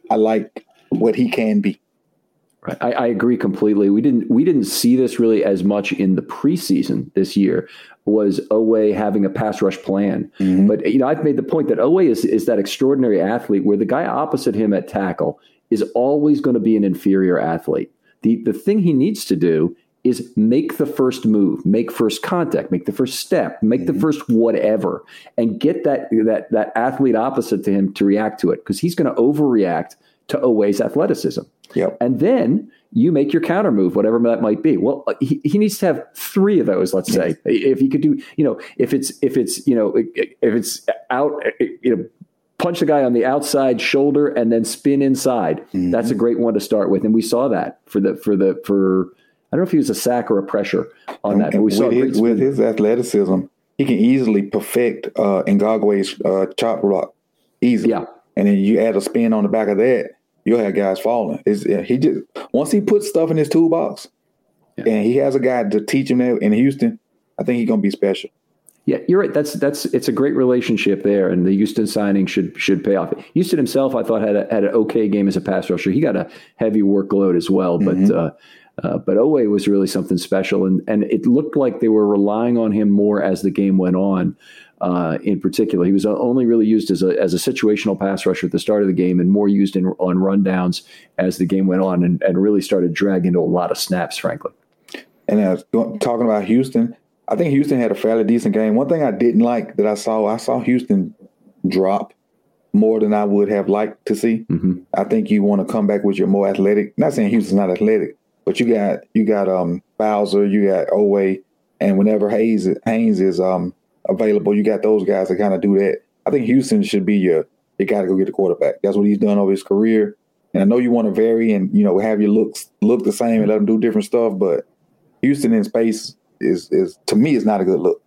I like what he can be. I, I, agree completely. We didn't we didn't see this really as much in the preseason this year. Was Oweh having a pass rush plan? Mm-hmm. But you know, I've made the point that Oweh is is that extraordinary athlete where the guy opposite him at tackle is always going to be an inferior athlete. The the thing he needs to do is make the first move, make first contact, make the first step, make mm-hmm. the first whatever, and get that that that athlete opposite to him to react to it because he's going to overreact to Oweh's athleticism. Yep. And then you make your counter move, whatever that might be. Well, uh, he, he needs to have three of those, let's yes. say. If he could do, you know, if it's if it's, you know, if it's out, you know, punch the guy on the outside shoulder and then spin inside. Mm-hmm. That's a great one to start with. And we saw that for the for the for I don't know if he was a sack or a pressure on that. But we saw with his, with his athleticism, he can easily perfect uh, Ngakoue's uh, chop block easily. Yeah. And then you add a spin on the back of that, you'll have guys falling. It's, he just once he puts stuff in his toolbox, yeah. and he has a guy to teach him that in Houston, I think he's gonna be special. Yeah, you're right. That's that's it's a great relationship there, and the Houston signing should should pay off. Houston himself, I thought, had a, had an okay game as a pass rusher. He got a heavy workload as well, mm-hmm. but uh, uh, but Oweh was really something special, and and it looked like they were relying on him more as the game went on. Uh, in particular, he was only really used as a as a situational pass rusher at the start of the game, and more used in, on rundowns as the game went on, and, and really started dragging into a lot of snaps, frankly. And uh, talking about Houston, I think Houston had a fairly decent game. One thing I didn't like that I saw, I saw Houston drop more than I would have liked to see. Mm-hmm. I think you want to come back with your more athletic. Not saying Houston's not athletic, but you got you got um Bowser, you got Oweh, and whenever Hayes Haynes is um available, you got those guys to kind of do that. I think Houston should be your you got to go get the quarterback. That's what he's done over his career. And I know you want to vary and you know have your looks look the same and let them do different stuff, but Houston in space is is to me is not a good look.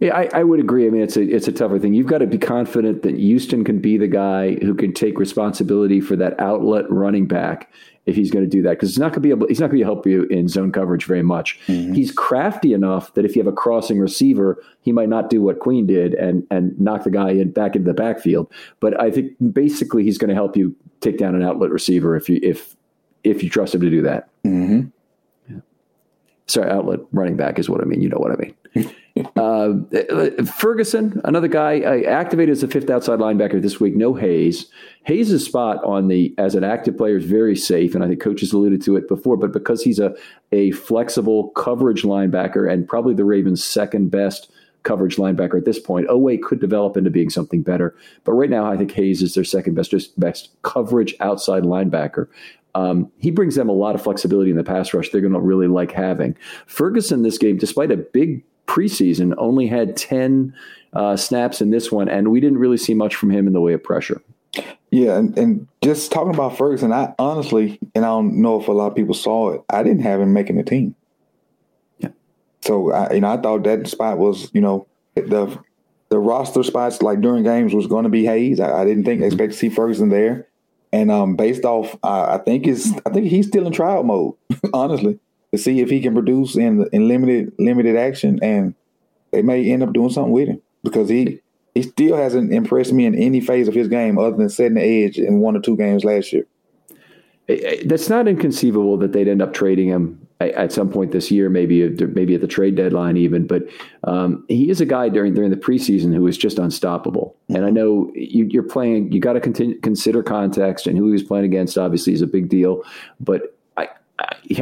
Yeah, I, I, would agree. I mean, it's a it's a tougher thing. You've got to be confident that Houston can be the guy who can take responsibility for that outlet running back if he's going to do that because he's not going to be able he's not going to help you in zone coverage very much. Mm-hmm. He's crafty enough that if you have a crossing receiver, he might not do what Queen did and and knock the guy in back into the backfield. But I think basically he's going to help you take down an outlet receiver if you if if you trust him to do that. Mm-hmm. Yeah. Sorry, outlet running back is what I mean. You know what I mean. [LAUGHS] Uh, Ferguson, another guy, uh, activated as a fifth outside linebacker this week. No Hayes. Hayes' spot on the as an active player is very safe, and I think coaches alluded to it before. But because he's a a flexible coverage linebacker and probably the Ravens' second best coverage linebacker at this point, Oweh could develop into being something better. But right now, I think Hayes is their second best best coverage outside linebacker. Um, he brings them a lot of flexibility in the pass rush. They're going to really like having Ferguson. This game, despite a big preseason, only had 10 uh, snaps in this one, and we didn't really see much from him in the way of pressure. Yeah, and, and, just talking about Ferguson, I honestly, and I don't know if a lot of people saw it, I didn't have him making the team. Yeah. So I, you know, I thought that spot was, you know, the the roster spots like during games was going to be Hayes. I, I didn't think mm-hmm. expect to see Ferguson there, and um, based off, uh, I think is I think he's still in trial mode. [LAUGHS] honestly, to see if he can produce in in limited limited action, and they may end up doing something with him because he he still hasn't impressed me in any phase of his game other than setting the edge in one or two games last year. That's not inconceivable that they'd end up trading him at some point this year, maybe maybe at the trade deadline even. But um, he is a guy during during the preseason who is just unstoppable. And I know you, are playing. You got to consider context and who he was playing against. Obviously, is a big deal. But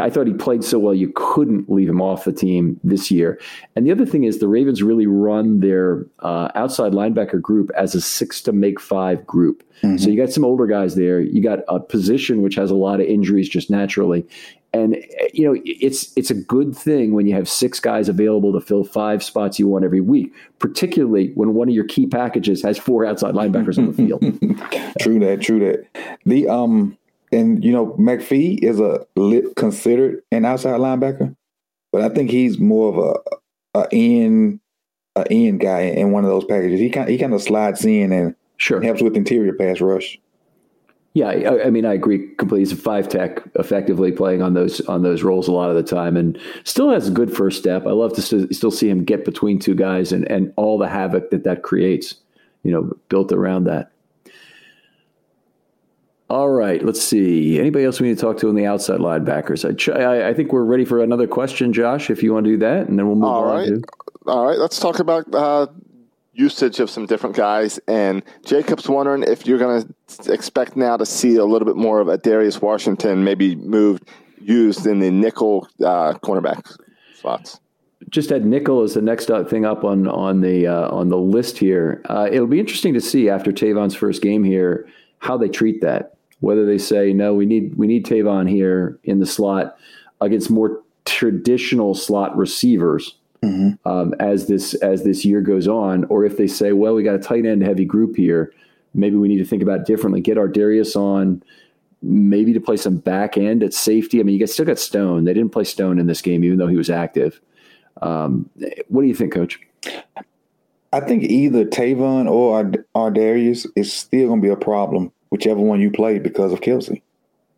I thought he played so well you couldn't leave him off the team this year. And the other thing is the Ravens really run their uh, outside linebacker group as a six to make five group. Mm-hmm. So you got some older guys there. You got a position which has a lot of injuries just naturally. And you know it's it's a good thing when you have six guys available to fill five spots you want every week, particularly when one of your key packages has four outside linebackers on the field. [LAUGHS] true that, true that. The um and you know McPhee is a lit, considered an outside linebacker, but I think he's more of a, a in a in guy in one of those packages. He kind he kind of slides in and sure helps with interior pass rush. Yeah, I, I, mean, I agree completely. He's a five tech, effectively playing on those on those roles a lot of the time, and still has a good first step. I love to st- still see him get between two guys and and all the havoc that that creates. You know, built around that. All right, let's see. Anybody else we need to talk to on the outside linebackers? I, I, I think we're ready for another question, Josh. If you want to do that, and then we'll move All on. right. To, All right, let's talk about uh, usage of some different guys. And Jacob's wondering if you're going to expect now to see a little bit more of a Darius Washington maybe moved, used in the nickel uh, cornerback spots. just had nickel as the next thing up on on the uh, on the list here. Uh, it'll be interesting to see after Tavon's first game here how they treat that. Whether they say no, we need we need Tavon here in the slot against more traditional slot receivers um, as this as this year goes on, or if they say, well, we got a tight end heavy group here, maybe we need to think about it differently. Get Ar'Darius on. Maybe to play some back end at safety. I mean, you guys still got Stone. They didn't play Stone in this game, even though he was active. Um, what do you think, Coach? I think either Tavon or Ard- Ardarius is still going to be a problem, whichever one you play, because of Kelce.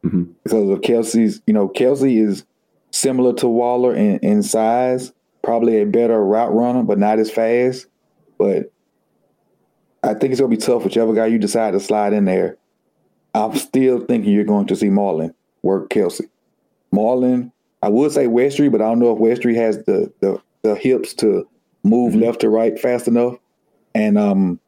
Mhm. Because of Kelce's, you know, Kelce is similar to Waller in, in size, probably a better route runner, but not as fast. But I think it's going to be tough, whichever guy you decide to slide in there. I'm still thinking you're going to see Marlon work Kelce. Marlon, I would say Westry, but I don't know if Westry has the the, the hips to move left to right fast enough. And um,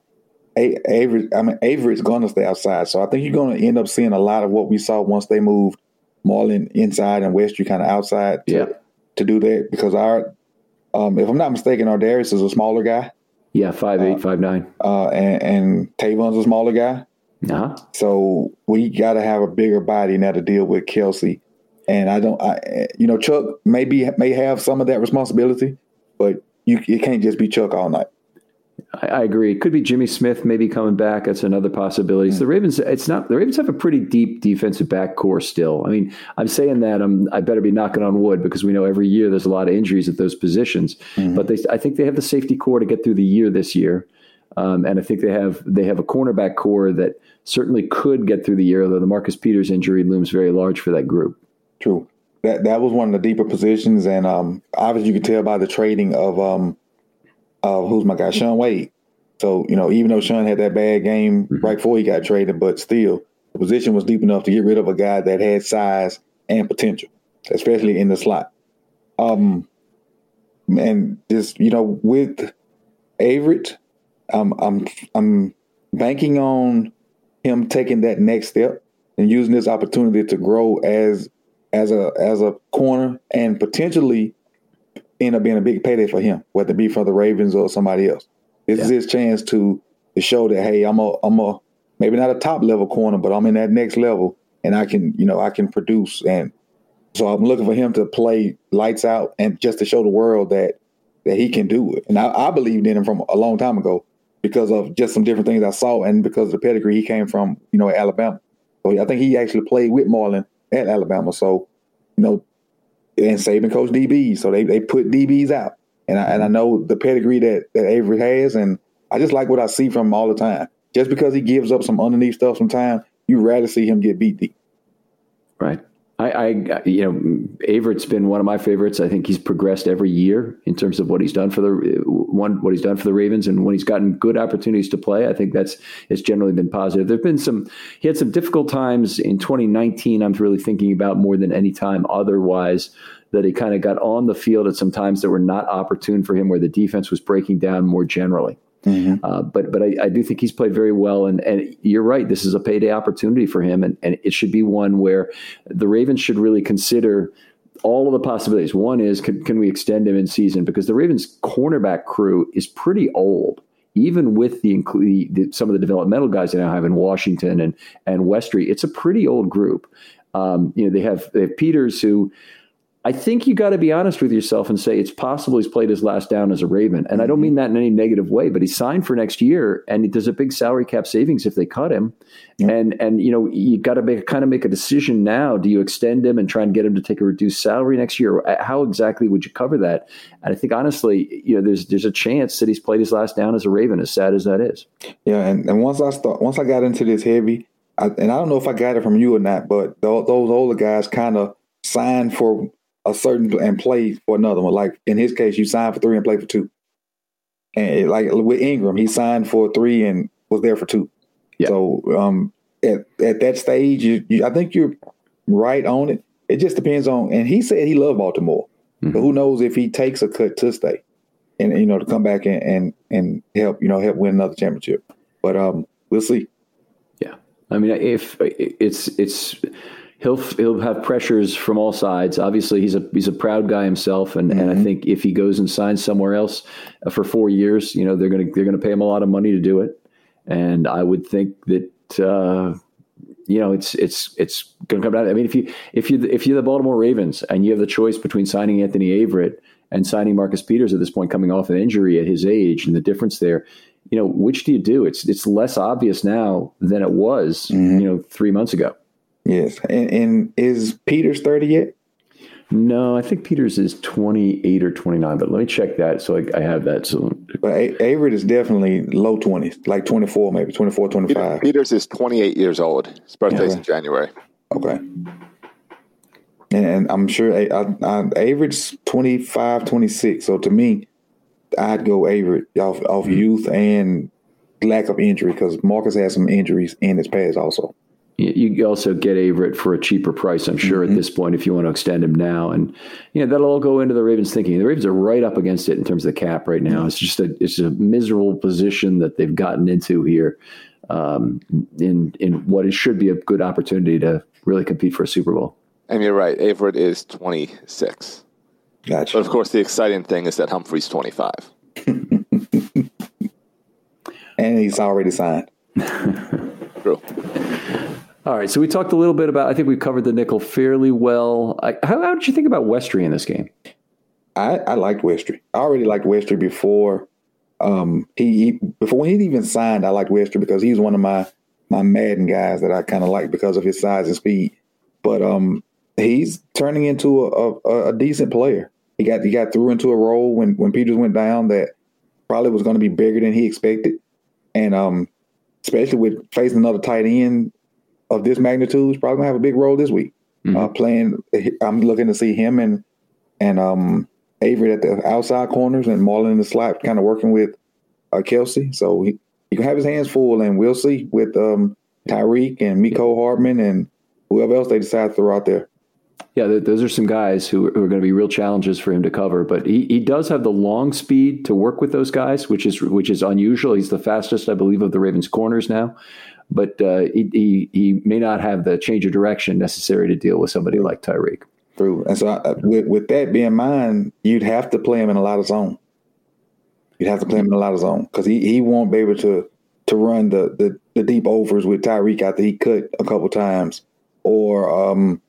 Avery, I mean Avery's going to stay outside, so I think you're going to end up seeing a lot of what we saw once they moved Marlon inside and Westry kind of outside to, Yeah. to do that because our, um, if I'm not mistaken, Ar'Darius is a smaller guy, Yeah, five eight, five nine. uh, and, and Tavon's a smaller guy. Uh-huh. So we got to have a bigger body now to deal with Kelce. And I don't, I, you know, Chuck maybe may have some of that responsibility, but you it can't just be Chuck all night. I, I agree. It could be Jimmy Smith maybe coming back. That's another possibility. So the Ravens, it's not the Ravens have a pretty deep defensive back core still. I mean, I'm saying that I'm I better be knocking on wood because we know every year there's a lot of injuries at those positions. But they, I think they have the safety core to get through the year this year. Um, and I think they have they have a cornerback core that certainly could get through the year, although the Marcus Peters injury looms very large for that group. True. That that was one of the deeper positions, and um, obviously you could tell by the trading of um, uh, who's my guy, Shaun Wade. So you know, even though Shaun had that bad game right before he got traded, but still the position was deep enough to get rid of a guy that had size and potential, especially in the slot. Um, and just you know, with Averett, um, I'm I'm banking on him taking that next step and using this opportunity to grow as as a as a corner and potentially end up being a big payday for him, whether it be for the Ravens or somebody else. This is his chance to to show that hey, I'm a I'm a maybe not a top level corner, but I'm in that next level and I can you know I can produce and so I'm looking for him to play lights out and just to show the world that that he can do it. And I, I believed in him from a long time ago because of just some different things I saw and because of the pedigree he came from, you know, Alabama. So I think he actually played with Marlon at Alabama. So, you know, and Saban coach DBs. So they, they put DBs out. And I, and I know the pedigree that, that Avery has. And I just like what I see from him all the time. Just because he gives up some underneath stuff sometimes, you rather see him get beat deep. Right. I, I, you know, Averett's been one of my favorites. I think he's progressed every year in terms of what he's done for the one, what he's done for the Ravens, and when he's gotten good opportunities to play, I think that's it's generally been positive. There've been some, he had some difficult times in 2019. I'm really thinking about more than any time otherwise that he kind of got on the field at some times that were not opportune for him, where the defense was breaking down more generally. Uh, but but I, I do think he's played very well, and, and you're right. This is a payday opportunity for him, and, and it should be one where the Ravens should really consider all of the possibilities. One is can, can we extend him in season because the Ravens cornerback crew is pretty old, even with the, the some of the developmental guys they now have in Washington and and Westry. It's a pretty old group. Um, you know they have they have Peters who I think you got to be honest with yourself and say it's possible he's played his last down as a Raven. And I don't mm-hmm. mean that in any negative way, but he's signed for next year and there's a big salary cap savings if they cut him. And and you know, you got to make kind of make a decision now. Do you extend him and try and get him to take a reduced salary next year? Uh, how exactly would you cover that? And I think honestly, you know, there's there's a chance that he's played his last down as a Raven, as sad as that is. Yeah, and, and once I start, once I got into this heavy, I, and I don't know if I got it from you or not, but those, those older guys kind of signed for a certain and play for another one. Like in his case, you signed for three and played for two. And like with Ingram, he signed for three and was there for two. Yeah. So um, at, at that stage, you, you, I think you're right on it. It just depends on, and he said he loved Baltimore, mm-hmm. but who knows if he takes a cut to stay, and you know to come back and and, and help you know help win another championship. But um, we'll see. Yeah, I mean, if it's it's he'll he'll have pressures from all sides. Obviously, he's a he's a proud guy himself, and, mm-hmm. and I mm-hmm. think if he goes and signs somewhere else uh, for four years, you know they're gonna they're gonna pay him a lot of money to do it, and I would think that. Uh, you know, it's it's it's going to come down. I mean, if you if you if you're the Baltimore Ravens and you have the choice between signing Anthony Averett and signing Marcus Peters at this point, coming off an injury at his age, and the difference there, you know, which do you do? It's it's less obvious now than it was, mm-hmm. you know, three months ago. Yes. And, and is Peters 30 yet? No, I think Peters is 28 or 29, but let me check that so I, I have that. So, but a- Averett is definitely low 20s, like 24, maybe 24, 25. Peters is 28 years old. His birthday's okay. in January. Okay. And I'm sure I, I, Averett's 25, 26. So to me, I'd go Averett off, off mm-hmm. youth and lack of injury because Marcus has some injuries in his past also. You also get Averett for a cheaper price, I'm sure, mm-hmm. at this point, if you want to extend him now. And you know, that'll all go into the Ravens' thinking. The Ravens are right up against it in terms of the cap right now. It's just a it's a miserable position that they've gotten into here um, in in what it should be a good opportunity to really compete for a Super Bowl. And you're right, Averett is 26. Gotcha. But of course, the exciting thing is that Humphrey's 25. [LAUGHS] and he's already signed. True. All right, so we talked a little bit about. I think we covered the nickel fairly well. I, how, how, did you think about Westry in this game? I, I liked Westry. I already liked Westry before um, he, he, before when he even signed. I liked Westry because he's one of my my Madden guys that I kind of like because of his size and speed. But um, he's turning into a, a, a decent player. He got he got through into a role when when Peters went down that probably was going to be bigger than he expected, and um, especially with facing another tight end of this magnitude is probably gonna have a big role this week. Mm-hmm. Uh, playing, I'm looking to see him and and um, Avery at the outside corners and Marlon in the slot, kind of working with uh, Kelce. So he, he can have his hands full, and we'll see with um, Tyreek and Mecole Hardman and whoever else they decide to throw out there. Yeah, those are some guys who, who are going to be real challenges for him to cover. But he, he does have the long speed to work with those guys, which is which is unusual. He's the fastest, I believe, of the Ravens corners now but uh, he, he, he may not have the change of direction necessary to deal with somebody like Tyreek. True, and so uh, with, with that being in mind, you'd have to play him in a lot of zone. You'd have to play him in a lot of zone because he, he won't be able to to run the, the, the deep overs with Tyreek after he cut a couple times, or um,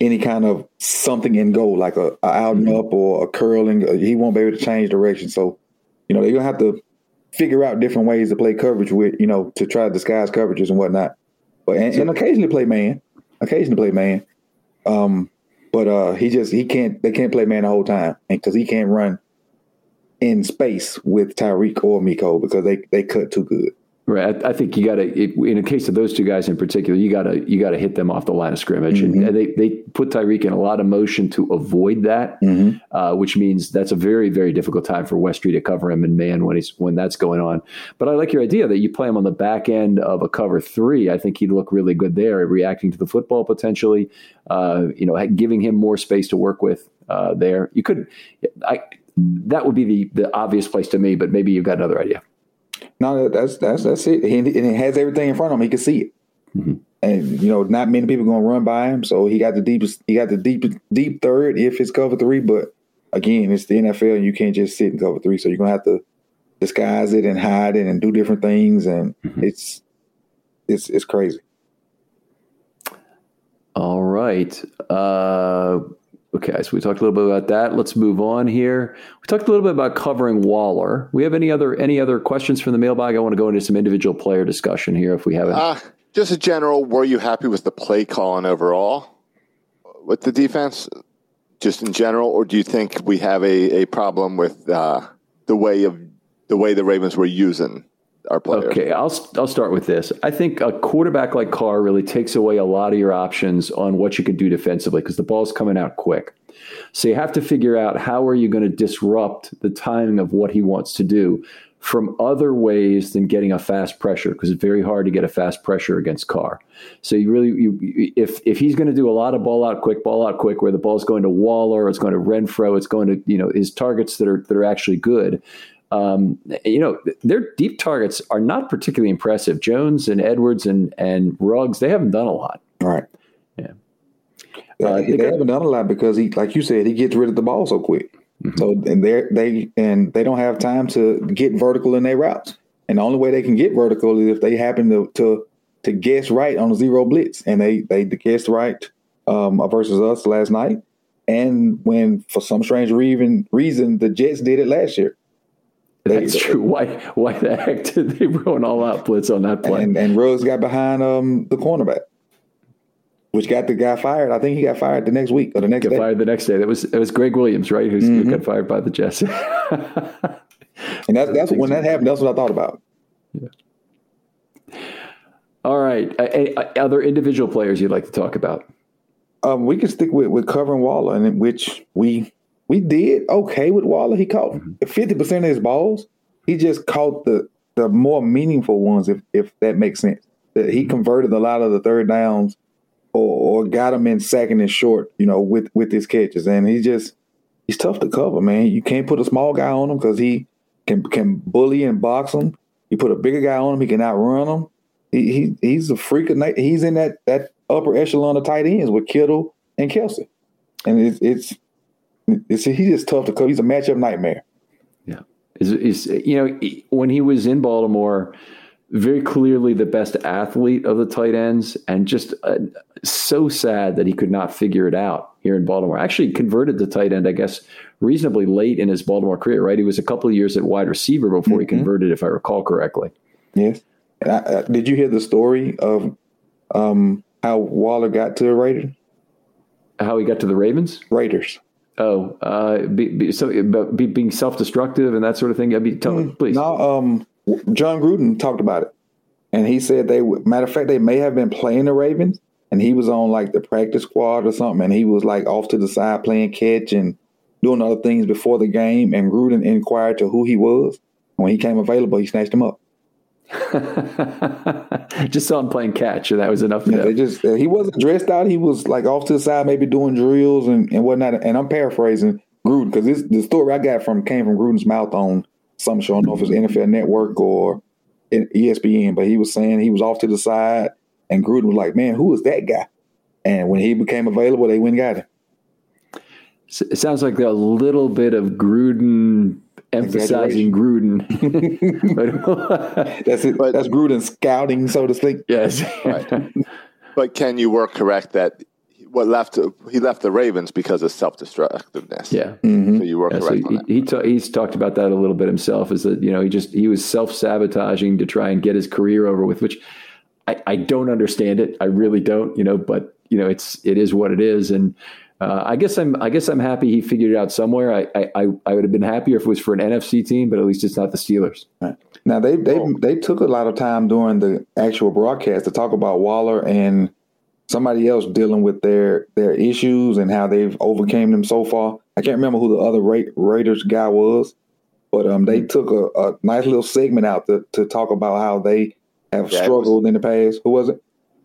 any kind of something in goal like a, a out and up or a curling. He won't be able to change direction. So, you know, they're gonna have to figure out different ways to play coverage with, you know, to try to disguise coverages and whatnot. But and, and occasionally play man, occasionally play man. Um, but uh, he just he can't they can't play man the whole time because he can't run in space with Tyreek or Mecole because they they cut too good. Right. I, I think you got to, in the case of those two guys in particular, you got to you got to hit them off the line of scrimmage, mm-hmm. and they they put Tyreek in a lot of motion to avoid that, mm-hmm. uh, which means that's a very very difficult time for Westry to cover him in man when he's when that's going on. But I like your idea that you play him on the back end of a cover three. I think he'd look really good there, reacting to the football potentially. Uh, you know, giving him more space to work with uh, there. You could, I that would be the the obvious place to me, but maybe you've got another idea. No, that's that's that's it. He, and it has everything in front of him. He can see it. Mm-hmm. And you know, not many people going to run by him. So he got the deepest. He got the deep deep third if it's cover three. But again, it's the NFL, and you can't just sit in cover three. So you're gonna have to disguise it and hide it and do different things, and mm-hmm. it's it's it's crazy. All right. Uh, Okay, so we talked a little bit about that. Let's move on here. We talked a little bit about covering Waller. We have any other any other questions from the mailbag? I want to go into some individual player discussion here if we haven't. Uh, just a general, were you happy with the play calling overall with the defense, just in general, or do you think we have a, a problem with uh, the way of the way the Ravens were using our players. Okay, I'll I'll start with this. I think a quarterback like Carr really takes away a lot of your options on what you can do defensively because the ball's coming out quick. So you have to figure out how are you going to disrupt the timing of what he wants to do from other ways than getting a fast pressure because it's very hard to get a fast pressure against Carr. So you really, you, if if he's going to do a lot of ball out quick, ball out quick, where the ball's going to Waller, it's going to Renfrow, it's going to you know his targets that are that are actually good. Um, you know their deep targets are not particularly impressive. Jones and Edwards and and Ruggs they haven't done a lot. Right. Yeah. Uh, they, they haven't done a lot because he, like you said, he gets rid of the ball so quick. Mm-hmm. So and they they and they don't have time to get vertical in their routes. And the only way they can get vertical is if they happen to to, to guess right on a zero blitz, and they they guessed right um, versus us last night. And when for some strange reason reason the Jets did it last year. That's true. Why why the heck did they run all out blitz on that play? And, and Ruggs got behind um, the cornerback which got the guy fired. I think he got fired the next week or the next got day. fired the next day. That was it was Gregg Williams, right? Who mm-hmm. got fired by the Jets. [LAUGHS] and that's that's when that happened. That's what I thought about. Yeah. All right. other individual players you'd like to talk about? Um, we can stick with, with covering Waller, and which we we did okay with Waller. He caught mm-hmm. 50 percent of his balls. He just caught the the more meaningful ones, if if that makes sense. That he mm-hmm. converted a lot of the third downs or, or got him in second and short, you know, with with his catches. And he just he's tough to cover, man. You can't put a small guy on him because he can can bully and box him. You put a bigger guy on him, he can outrun him. He, he he's a freak of night. He's in that that upper echelon of tight ends with Kittle and Kelce, and it's it's, it's he's just tough to cover. He's a matchup nightmare. Yeah, is is you know when he was in Baltimore very clearly the best athlete of the tight ends, and just uh, so sad that he could not figure it out here in Baltimore. Actually, converted to tight end, I guess, reasonably late in his Baltimore career. Right, he was a couple of years at wide receiver before mm-hmm. he converted, if I recall correctly. Yes. Uh, did you hear the story of um, how Waller got to the Raiders? How he got to the Ravens? Raiders. Oh, uh, be, be, so be, being self-destructive and that sort of thing. I mean, tell me, mm, please. No, um, Jon Gruden talked about it, and he said they matter of fact they may have been playing the Ravens, and he was on like the practice squad or something, and he was like off to the side playing catch and doing other things before the game, and Gruden inquired to who he was. When he came available, he snatched him up. [LAUGHS] just saw him playing catch, and that was enough. Yeah, they just he wasn't dressed out. He was like off to the side, maybe doing drills and, and whatnot. And I'm paraphrasing Gruden because this the story I got from came from Gruden's mouth on some show. I don't know if it's NFL Network or ESPN, but he was saying he was off to the side, and Gruden was like, "Man, who is that guy?" And when he became available, they went and got him. It sounds like a little bit of Gruden emphasizing Gruden. [LAUGHS] that's it. But, that's Gruden scouting, so to speak. Yes. right. [LAUGHS] But can you work correct that what left he left the Ravens because of self destructiveness. Yeah, mm-hmm. so you were yeah, correct. So he, he ta- he's talked about that a little bit himself. Is that you know he just he was self sabotaging to try and get his career over with, which I, I don't understand it. I really don't. You know, but you know it's it is what it is, and. Uh, I guess I'm. I guess I'm happy he figured it out somewhere. I, I, I would have been happier if it was for an NFC team, but at least it's not the Steelers. Right. Now they they oh. they took a lot of time during the actual broadcast to talk about Waller and somebody else dealing with their their issues and how they've overcame them so far. I can't remember who the other Ra- Raiders guy was, but um, they took a, a, nice little segment out to, to talk about how they have yeah, struggled was, in the past. Who was it?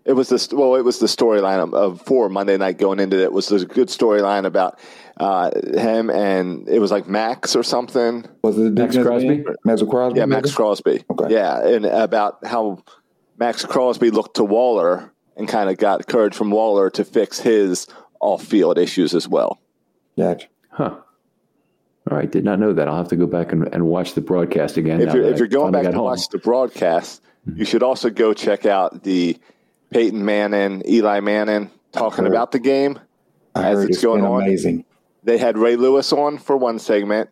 It was the well, it was the storyline of, of, for Monday night going into it. it was a good storyline about uh, him and it was like Maxx or something. Was it Maxx Crosby? Maxx Crosby. Yeah, Maxx Crosby. Okay. Yeah, and about how Maxx Crosby looked to Waller and kind of got courage from Waller to fix his off field issues as well. Gotcha. Huh. All right, did not know that. I'll have to go back and, and watch the broadcast again. If you're, if you're going back to home. watch the broadcast, mm-hmm. you should also go check out the Peyton Manning, Eli Manning talking about the game I as it's, going on. Amazing. They had Ray Lewis on for one segment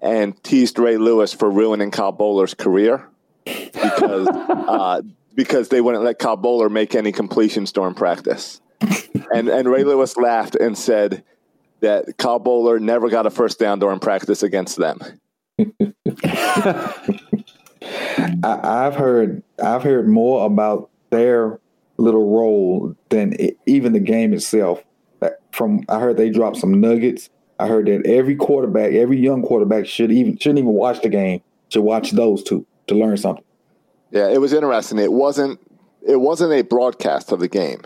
and teased Ray Lewis for ruining Kyle Boller's career because [LAUGHS] uh, because they wouldn't let Kyle Boller make any completions during practice. and and Ray Lewis laughed and said that Kyle Boller never got a first down during practice against them. [LAUGHS] I, have heard I've heard more about their little role than it, even the game itself. From I heard they dropped some nuggets. I heard that every quarterback, every young quarterback should even shouldn't even watch the game to watch those two to learn something. Yeah, it was interesting. It wasn't it wasn't a broadcast of the game.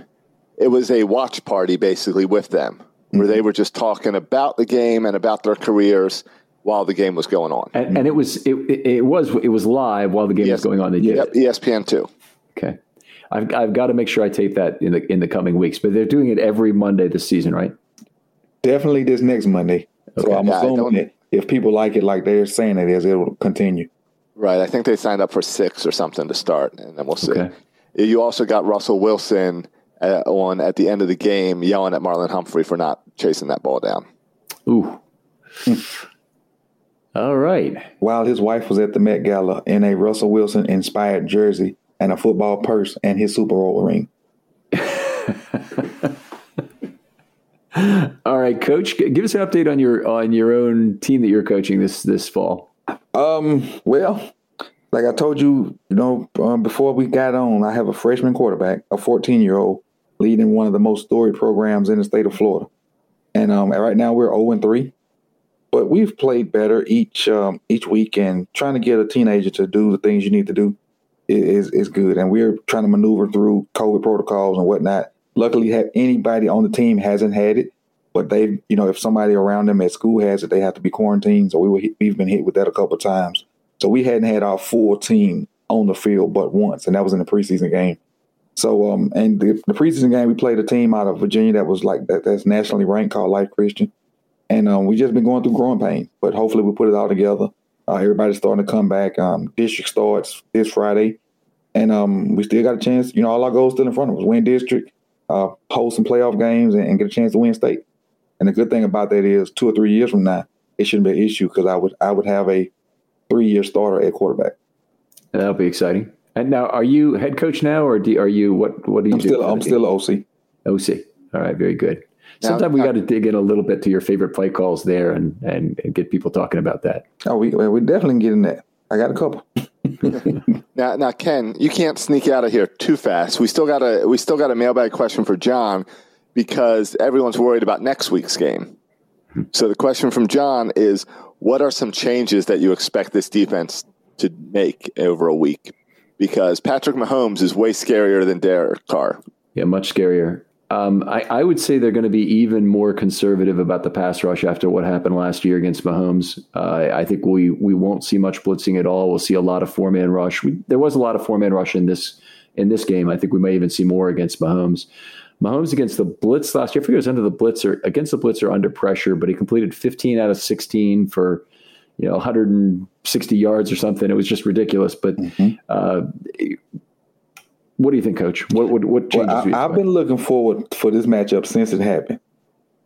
It was a watch party basically with them, where mm-hmm. they were just talking about the game and about their careers while the game was going on. And, and it was it, it was it was live while the game yes. was going on. They did yep, ESPN two. Okay, I've I've got to make sure I tape that in the in the coming weeks. But they're doing it every Monday this season, right? Definitely this next Monday. Okay. So I'm yeah, assuming that if people like it like they're saying it is, it will continue. Right. I think they signed up for six or something to start, and then we'll see. Okay. You also got Russell Wilson uh, on at the end of the game yelling at Marlon Humphrey for not chasing that ball down. Ooh. All right. While his wife was at the Met Gala in a Russell Wilson inspired jersey and a football purse and his Super Bowl ring. [LAUGHS] All right, Coach, give us an update on your on your own team that you're coaching this this fall. Um, well, like I told you, you know, um, before we got on, I have a freshman quarterback, a 14 year old, leading one of the most storied programs in the state of Florida, and um, right now we're 0 and 3, but we've played better each um, each week, and trying to get a teenager to do the things you need to do is is good, and we're trying to maneuver through COVID protocols and whatnot. Luckily, have anybody on the team hasn't had it, but they, you know, if somebody around them at school has it, they have to be quarantined. So we were, we've been hit with that a couple of times. So we hadn't had our full team on the field but once, and that was in the preseason game. So, um, and the, the preseason game, we played a team out of Virginia that was like that, that's nationally ranked called Life Christian, and um, we just been going through growing pains. But hopefully, we put it all together. Uh, everybody's starting to come back. Um, district starts this Friday, and um, we still got a chance. You know, all our goals still in front of us: win district, uh, host some playoff games, and, and get a chance to win state. And the good thing about that is, two or three years from now, it shouldn't be an issue because I would I would have a three year starter at quarterback. That'll be exciting. And now, are you head coach now, or do, are you what? What do you I'm do? Still, I'm still OC. OC. All right, very good. Sometimes we uh, got to dig in a little bit to your favorite play calls there, and, and, and get people talking about that. Oh, we we definitely getting that. I got a couple. [LAUGHS] now, now, Ken, you can't sneak out of here too fast. We still got a we still got a mailbag question for John because everyone's worried about next week's game. So the question from John is what are some changes that you expect this defense to make over a week? Because Patrick Mahomes is way scarier than Derek Carr. Yeah, much scarier. Um, I, I, would say they're going to be even more conservative about the pass rush after what happened last year against Mahomes. Uh, I think we we won't see much blitzing at all. We'll see a lot of four man rush. We, there was a lot of four man rush in this in this game. I think we may even see more against Mahomes. Mahomes against the blitz last year, I forget it was under the blitzer against the blitzer under pressure, but he completed 15 out of 16 for you know 160 yards or something. It was just ridiculous. But mm-hmm. uh, what do you think, Coach? What what, what changes? Well, I, have been looking forward for this matchup since it happened.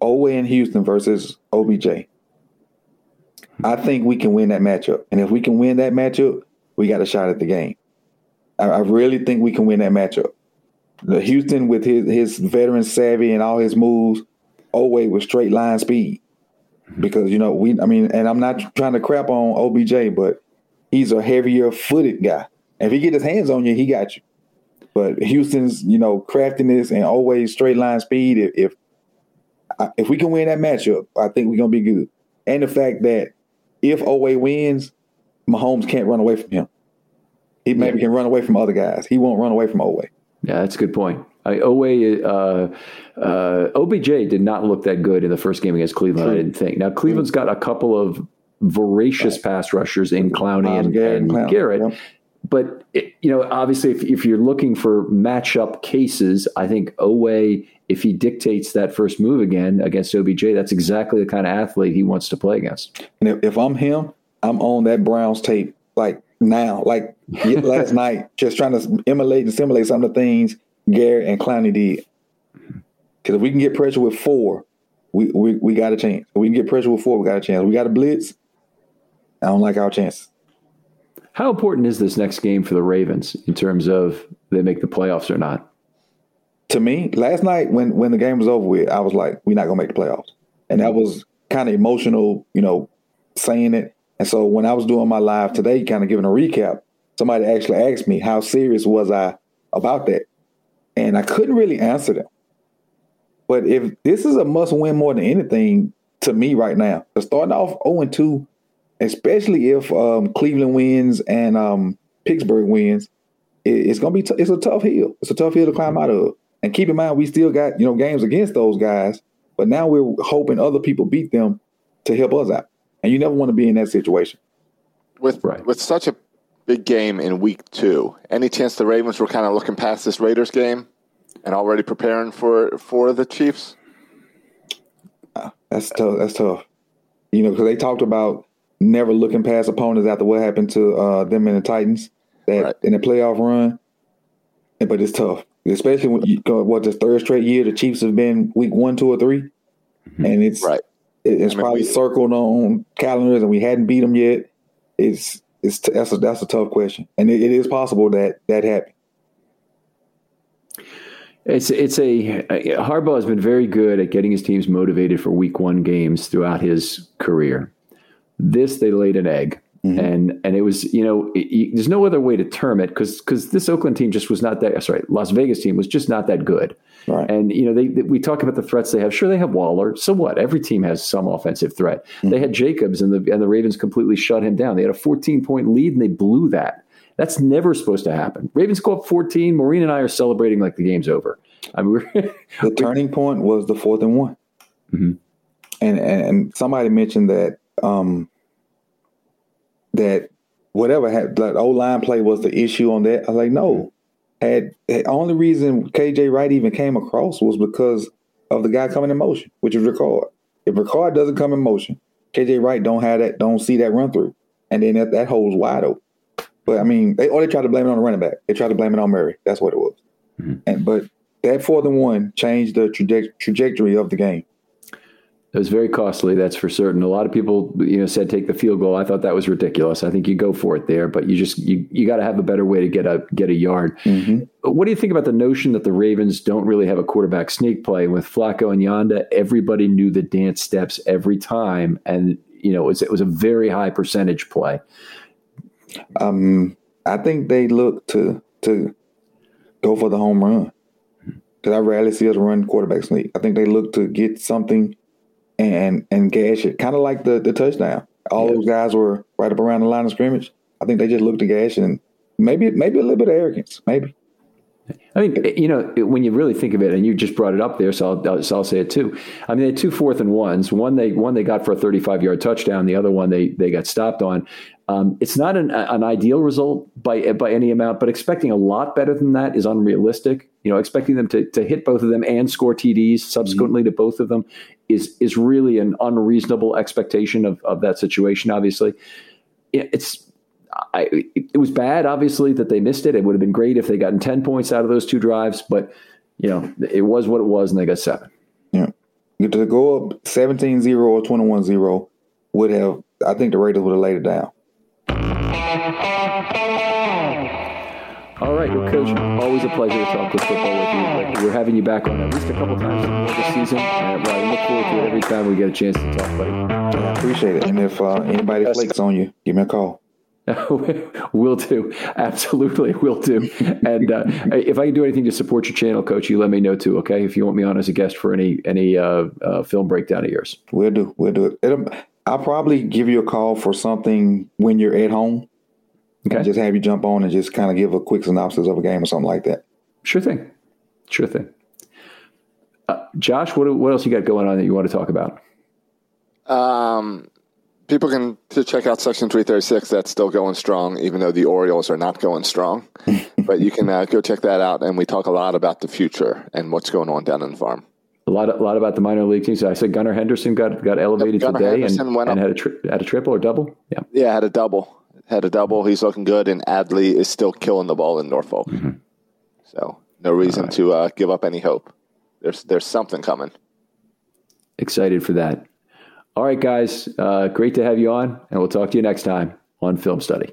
Oweh in Houston versus OBJ. I think we can win that matchup, and if we can win that matchup, we got a shot at the game. I, I really think we can win that matchup the Houston with his his veteran savvy and all his moves, Oweh with straight line speed. Because you know we, I mean, and I'm not trying to crap on OBJ, but he's a heavier footed guy. If he get his hands on you, he got you. But Houston's, you know, craftiness and always straight line speed. If if, if we can win that matchup, I think we're gonna be good. And the fact that if Oweh wins, Mahomes can't run away from him. He maybe yeah. can run away from other guys. He won't run away from Oweh. Yeah, that's a good point. I, uh, uh, OBJ did not look that good in the first game against Cleveland. True. I didn't think. Now Cleveland's got a couple of voracious pass rushers in Clowney and, Garrett, and Garrett. Yep. But it, you know, obviously, if, if you're looking for matchup cases, I think Oweh, if he dictates that first move again against OBJ, that's exactly the kind of athlete he wants to play against. And if, if I'm him, I'm on that Browns tape like now, like [LAUGHS] last night, just trying to emulate and simulate some of the things Garrett and Clowney did. Because if we can get pressure with four, we, we, we got a chance. If we can get pressure with four, we got a chance. We got a blitz. I don't like our chances. How important is this next game for the Ravens in terms of they make the playoffs or not? To me, last night when when the game was over with, I was like, we're not gonna make the playoffs. And that was kind of emotional, you know, saying it. And so when I was doing my live today, kind of giving a recap, somebody actually asked me how serious was I about that, and I couldn't really answer them. But if this is a must win more than anything to me right now, starting off 0 2 especially if um, Cleveland wins and um, Pittsburgh wins. It, it's gonna be t- it's a tough hill. It's a tough hill to climb out of. And keep in mind, we still got you know games against those guys, but now we're hoping other people beat them to help us out. And you never want to be in that situation. With right. with such a big game in week two, any chance the Ravens were kind of looking past this Raiders game and already preparing for for the Chiefs? Uh, that's tough. That's tough. You know, because they talked about never looking past opponents after what happened to uh, them in the Titans that right. in the playoff run. But it's tough, especially when you go what the third straight year the Chiefs have been week one, two, or 3 mm-hmm. and it's right. It's I mean, probably we, circled on calendars, and we hadn't beat them yet. It's it's that's a that's a tough question, and it, it is possible that that happened. It's it's a Harbaugh has been very good at getting his teams motivated for Week One games throughout his career. This they laid an egg, mm-hmm. and and it was you know it, there's no other way to term it because because this Oakland team just was not that sorry Las Vegas team was just not that good. Right. And you know they, they, we talk about the threats they have. Sure, they have Waller. So what? Every team has some offensive threat. Mm-hmm. They had Jacobs, and the and the Ravens completely shut him down. They had a 14 point lead, and they blew that. That's never supposed to happen. Ravens go up 14. Maureen and I are celebrating like the game's over. I mean, [LAUGHS] the turning point was the fourth and one. Mm-hmm. And, and somebody mentioned that um, that whatever had that old line play was the issue on that. I was like, no. Had the only reason KJ Wright even came across was because of the guy coming in motion, which is Ricard. If Ricard doesn't come in motion, KJ Wright don't have that, don't see that run through, and then that, that hole's wide open. But I mean, they or they try to blame it on the running back. They try to blame it on Murray. That's what it was. Mm-hmm. And but that fourth and one changed the traje- trajectory of the game. It was very costly, that's for certain. A lot of people, you know, said take the field goal. I thought that was ridiculous. I think you go for it there, but you just you, you got to have a better way to get a get a yard. Mm-hmm. What do you think about the notion that the Ravens don't really have a quarterback sneak play with Flacco and Yanda? Everybody knew the dance steps every time, and you know it was, it was a very high percentage play. Um, I think they look to to go for the home run because I rarely see us run quarterback sneak. I think they look to get something and and gash it, kind of like the the touchdown. All yeah. those guys were right up around the line of scrimmage. I think they just looked to gash and maybe maybe a little bit of arrogance, maybe. I mean, you know, when you really think of it, and you just brought it up there, so I'll, so I'll say it too. I mean, they had two fourth and ones. One they one they got for a 35 yard touchdown. The other one they they got stopped on. Um, it's not an, an ideal result by by any amount, but expecting a lot better than that is unrealistic. You know, expecting them to to hit both of them and score TDs subsequently mm-hmm. to both of them is is really an unreasonable expectation of of that situation. Obviously, it's I, it was bad, obviously, that they missed it. It would have been great if they gotten 10 points out of those two drives, but, you know, it was what it was, and they got seven. Yeah. To go up 17 0 or 21 0 would have, I think the Raiders would have laid it down. All right, well, Coach, always a pleasure to talk with football with you. We're having you back on at least a couple times this season. And I look forward to it every time we get a chance to talk, buddy. I appreciate it. And if uh, anybody flakes on you, give me a call. [LAUGHS] will do. Absolutely, We'll do. And uh, if I can do anything to support your channel, Coach, you let me know too. Okay, if you want me on as a guest for any any uh, uh, film breakdown of yours, we'll do. We'll do it. It'll, I'll probably give you a call for something when you're at home. Okay, just have you jump on and just kind of give a quick synopsis of a game or something like that. Sure thing. Sure thing. Uh, Josh, what what else you got going on that you want to talk about? Um, people can to check out Section 336. That's still going strong, even though the Orioles are not going strong. [LAUGHS] but you can uh, go check that out, and we talk a lot about the future and what's going on down in the farm. A lot, a lot about the minor league teams. I said Gunnar Henderson got got elevated Gunnar today Henderson and, and had a tri- had a triple or double. Yeah, yeah, had a double. Had a double. He's looking good, and Adley is still killing the ball in Norfolk. Mm-hmm. So no reason right. to uh, give up any hope. There's there's something coming. Excited for that. All right, guys. Uh, great to have you on, and we'll talk to you next time on Film Study.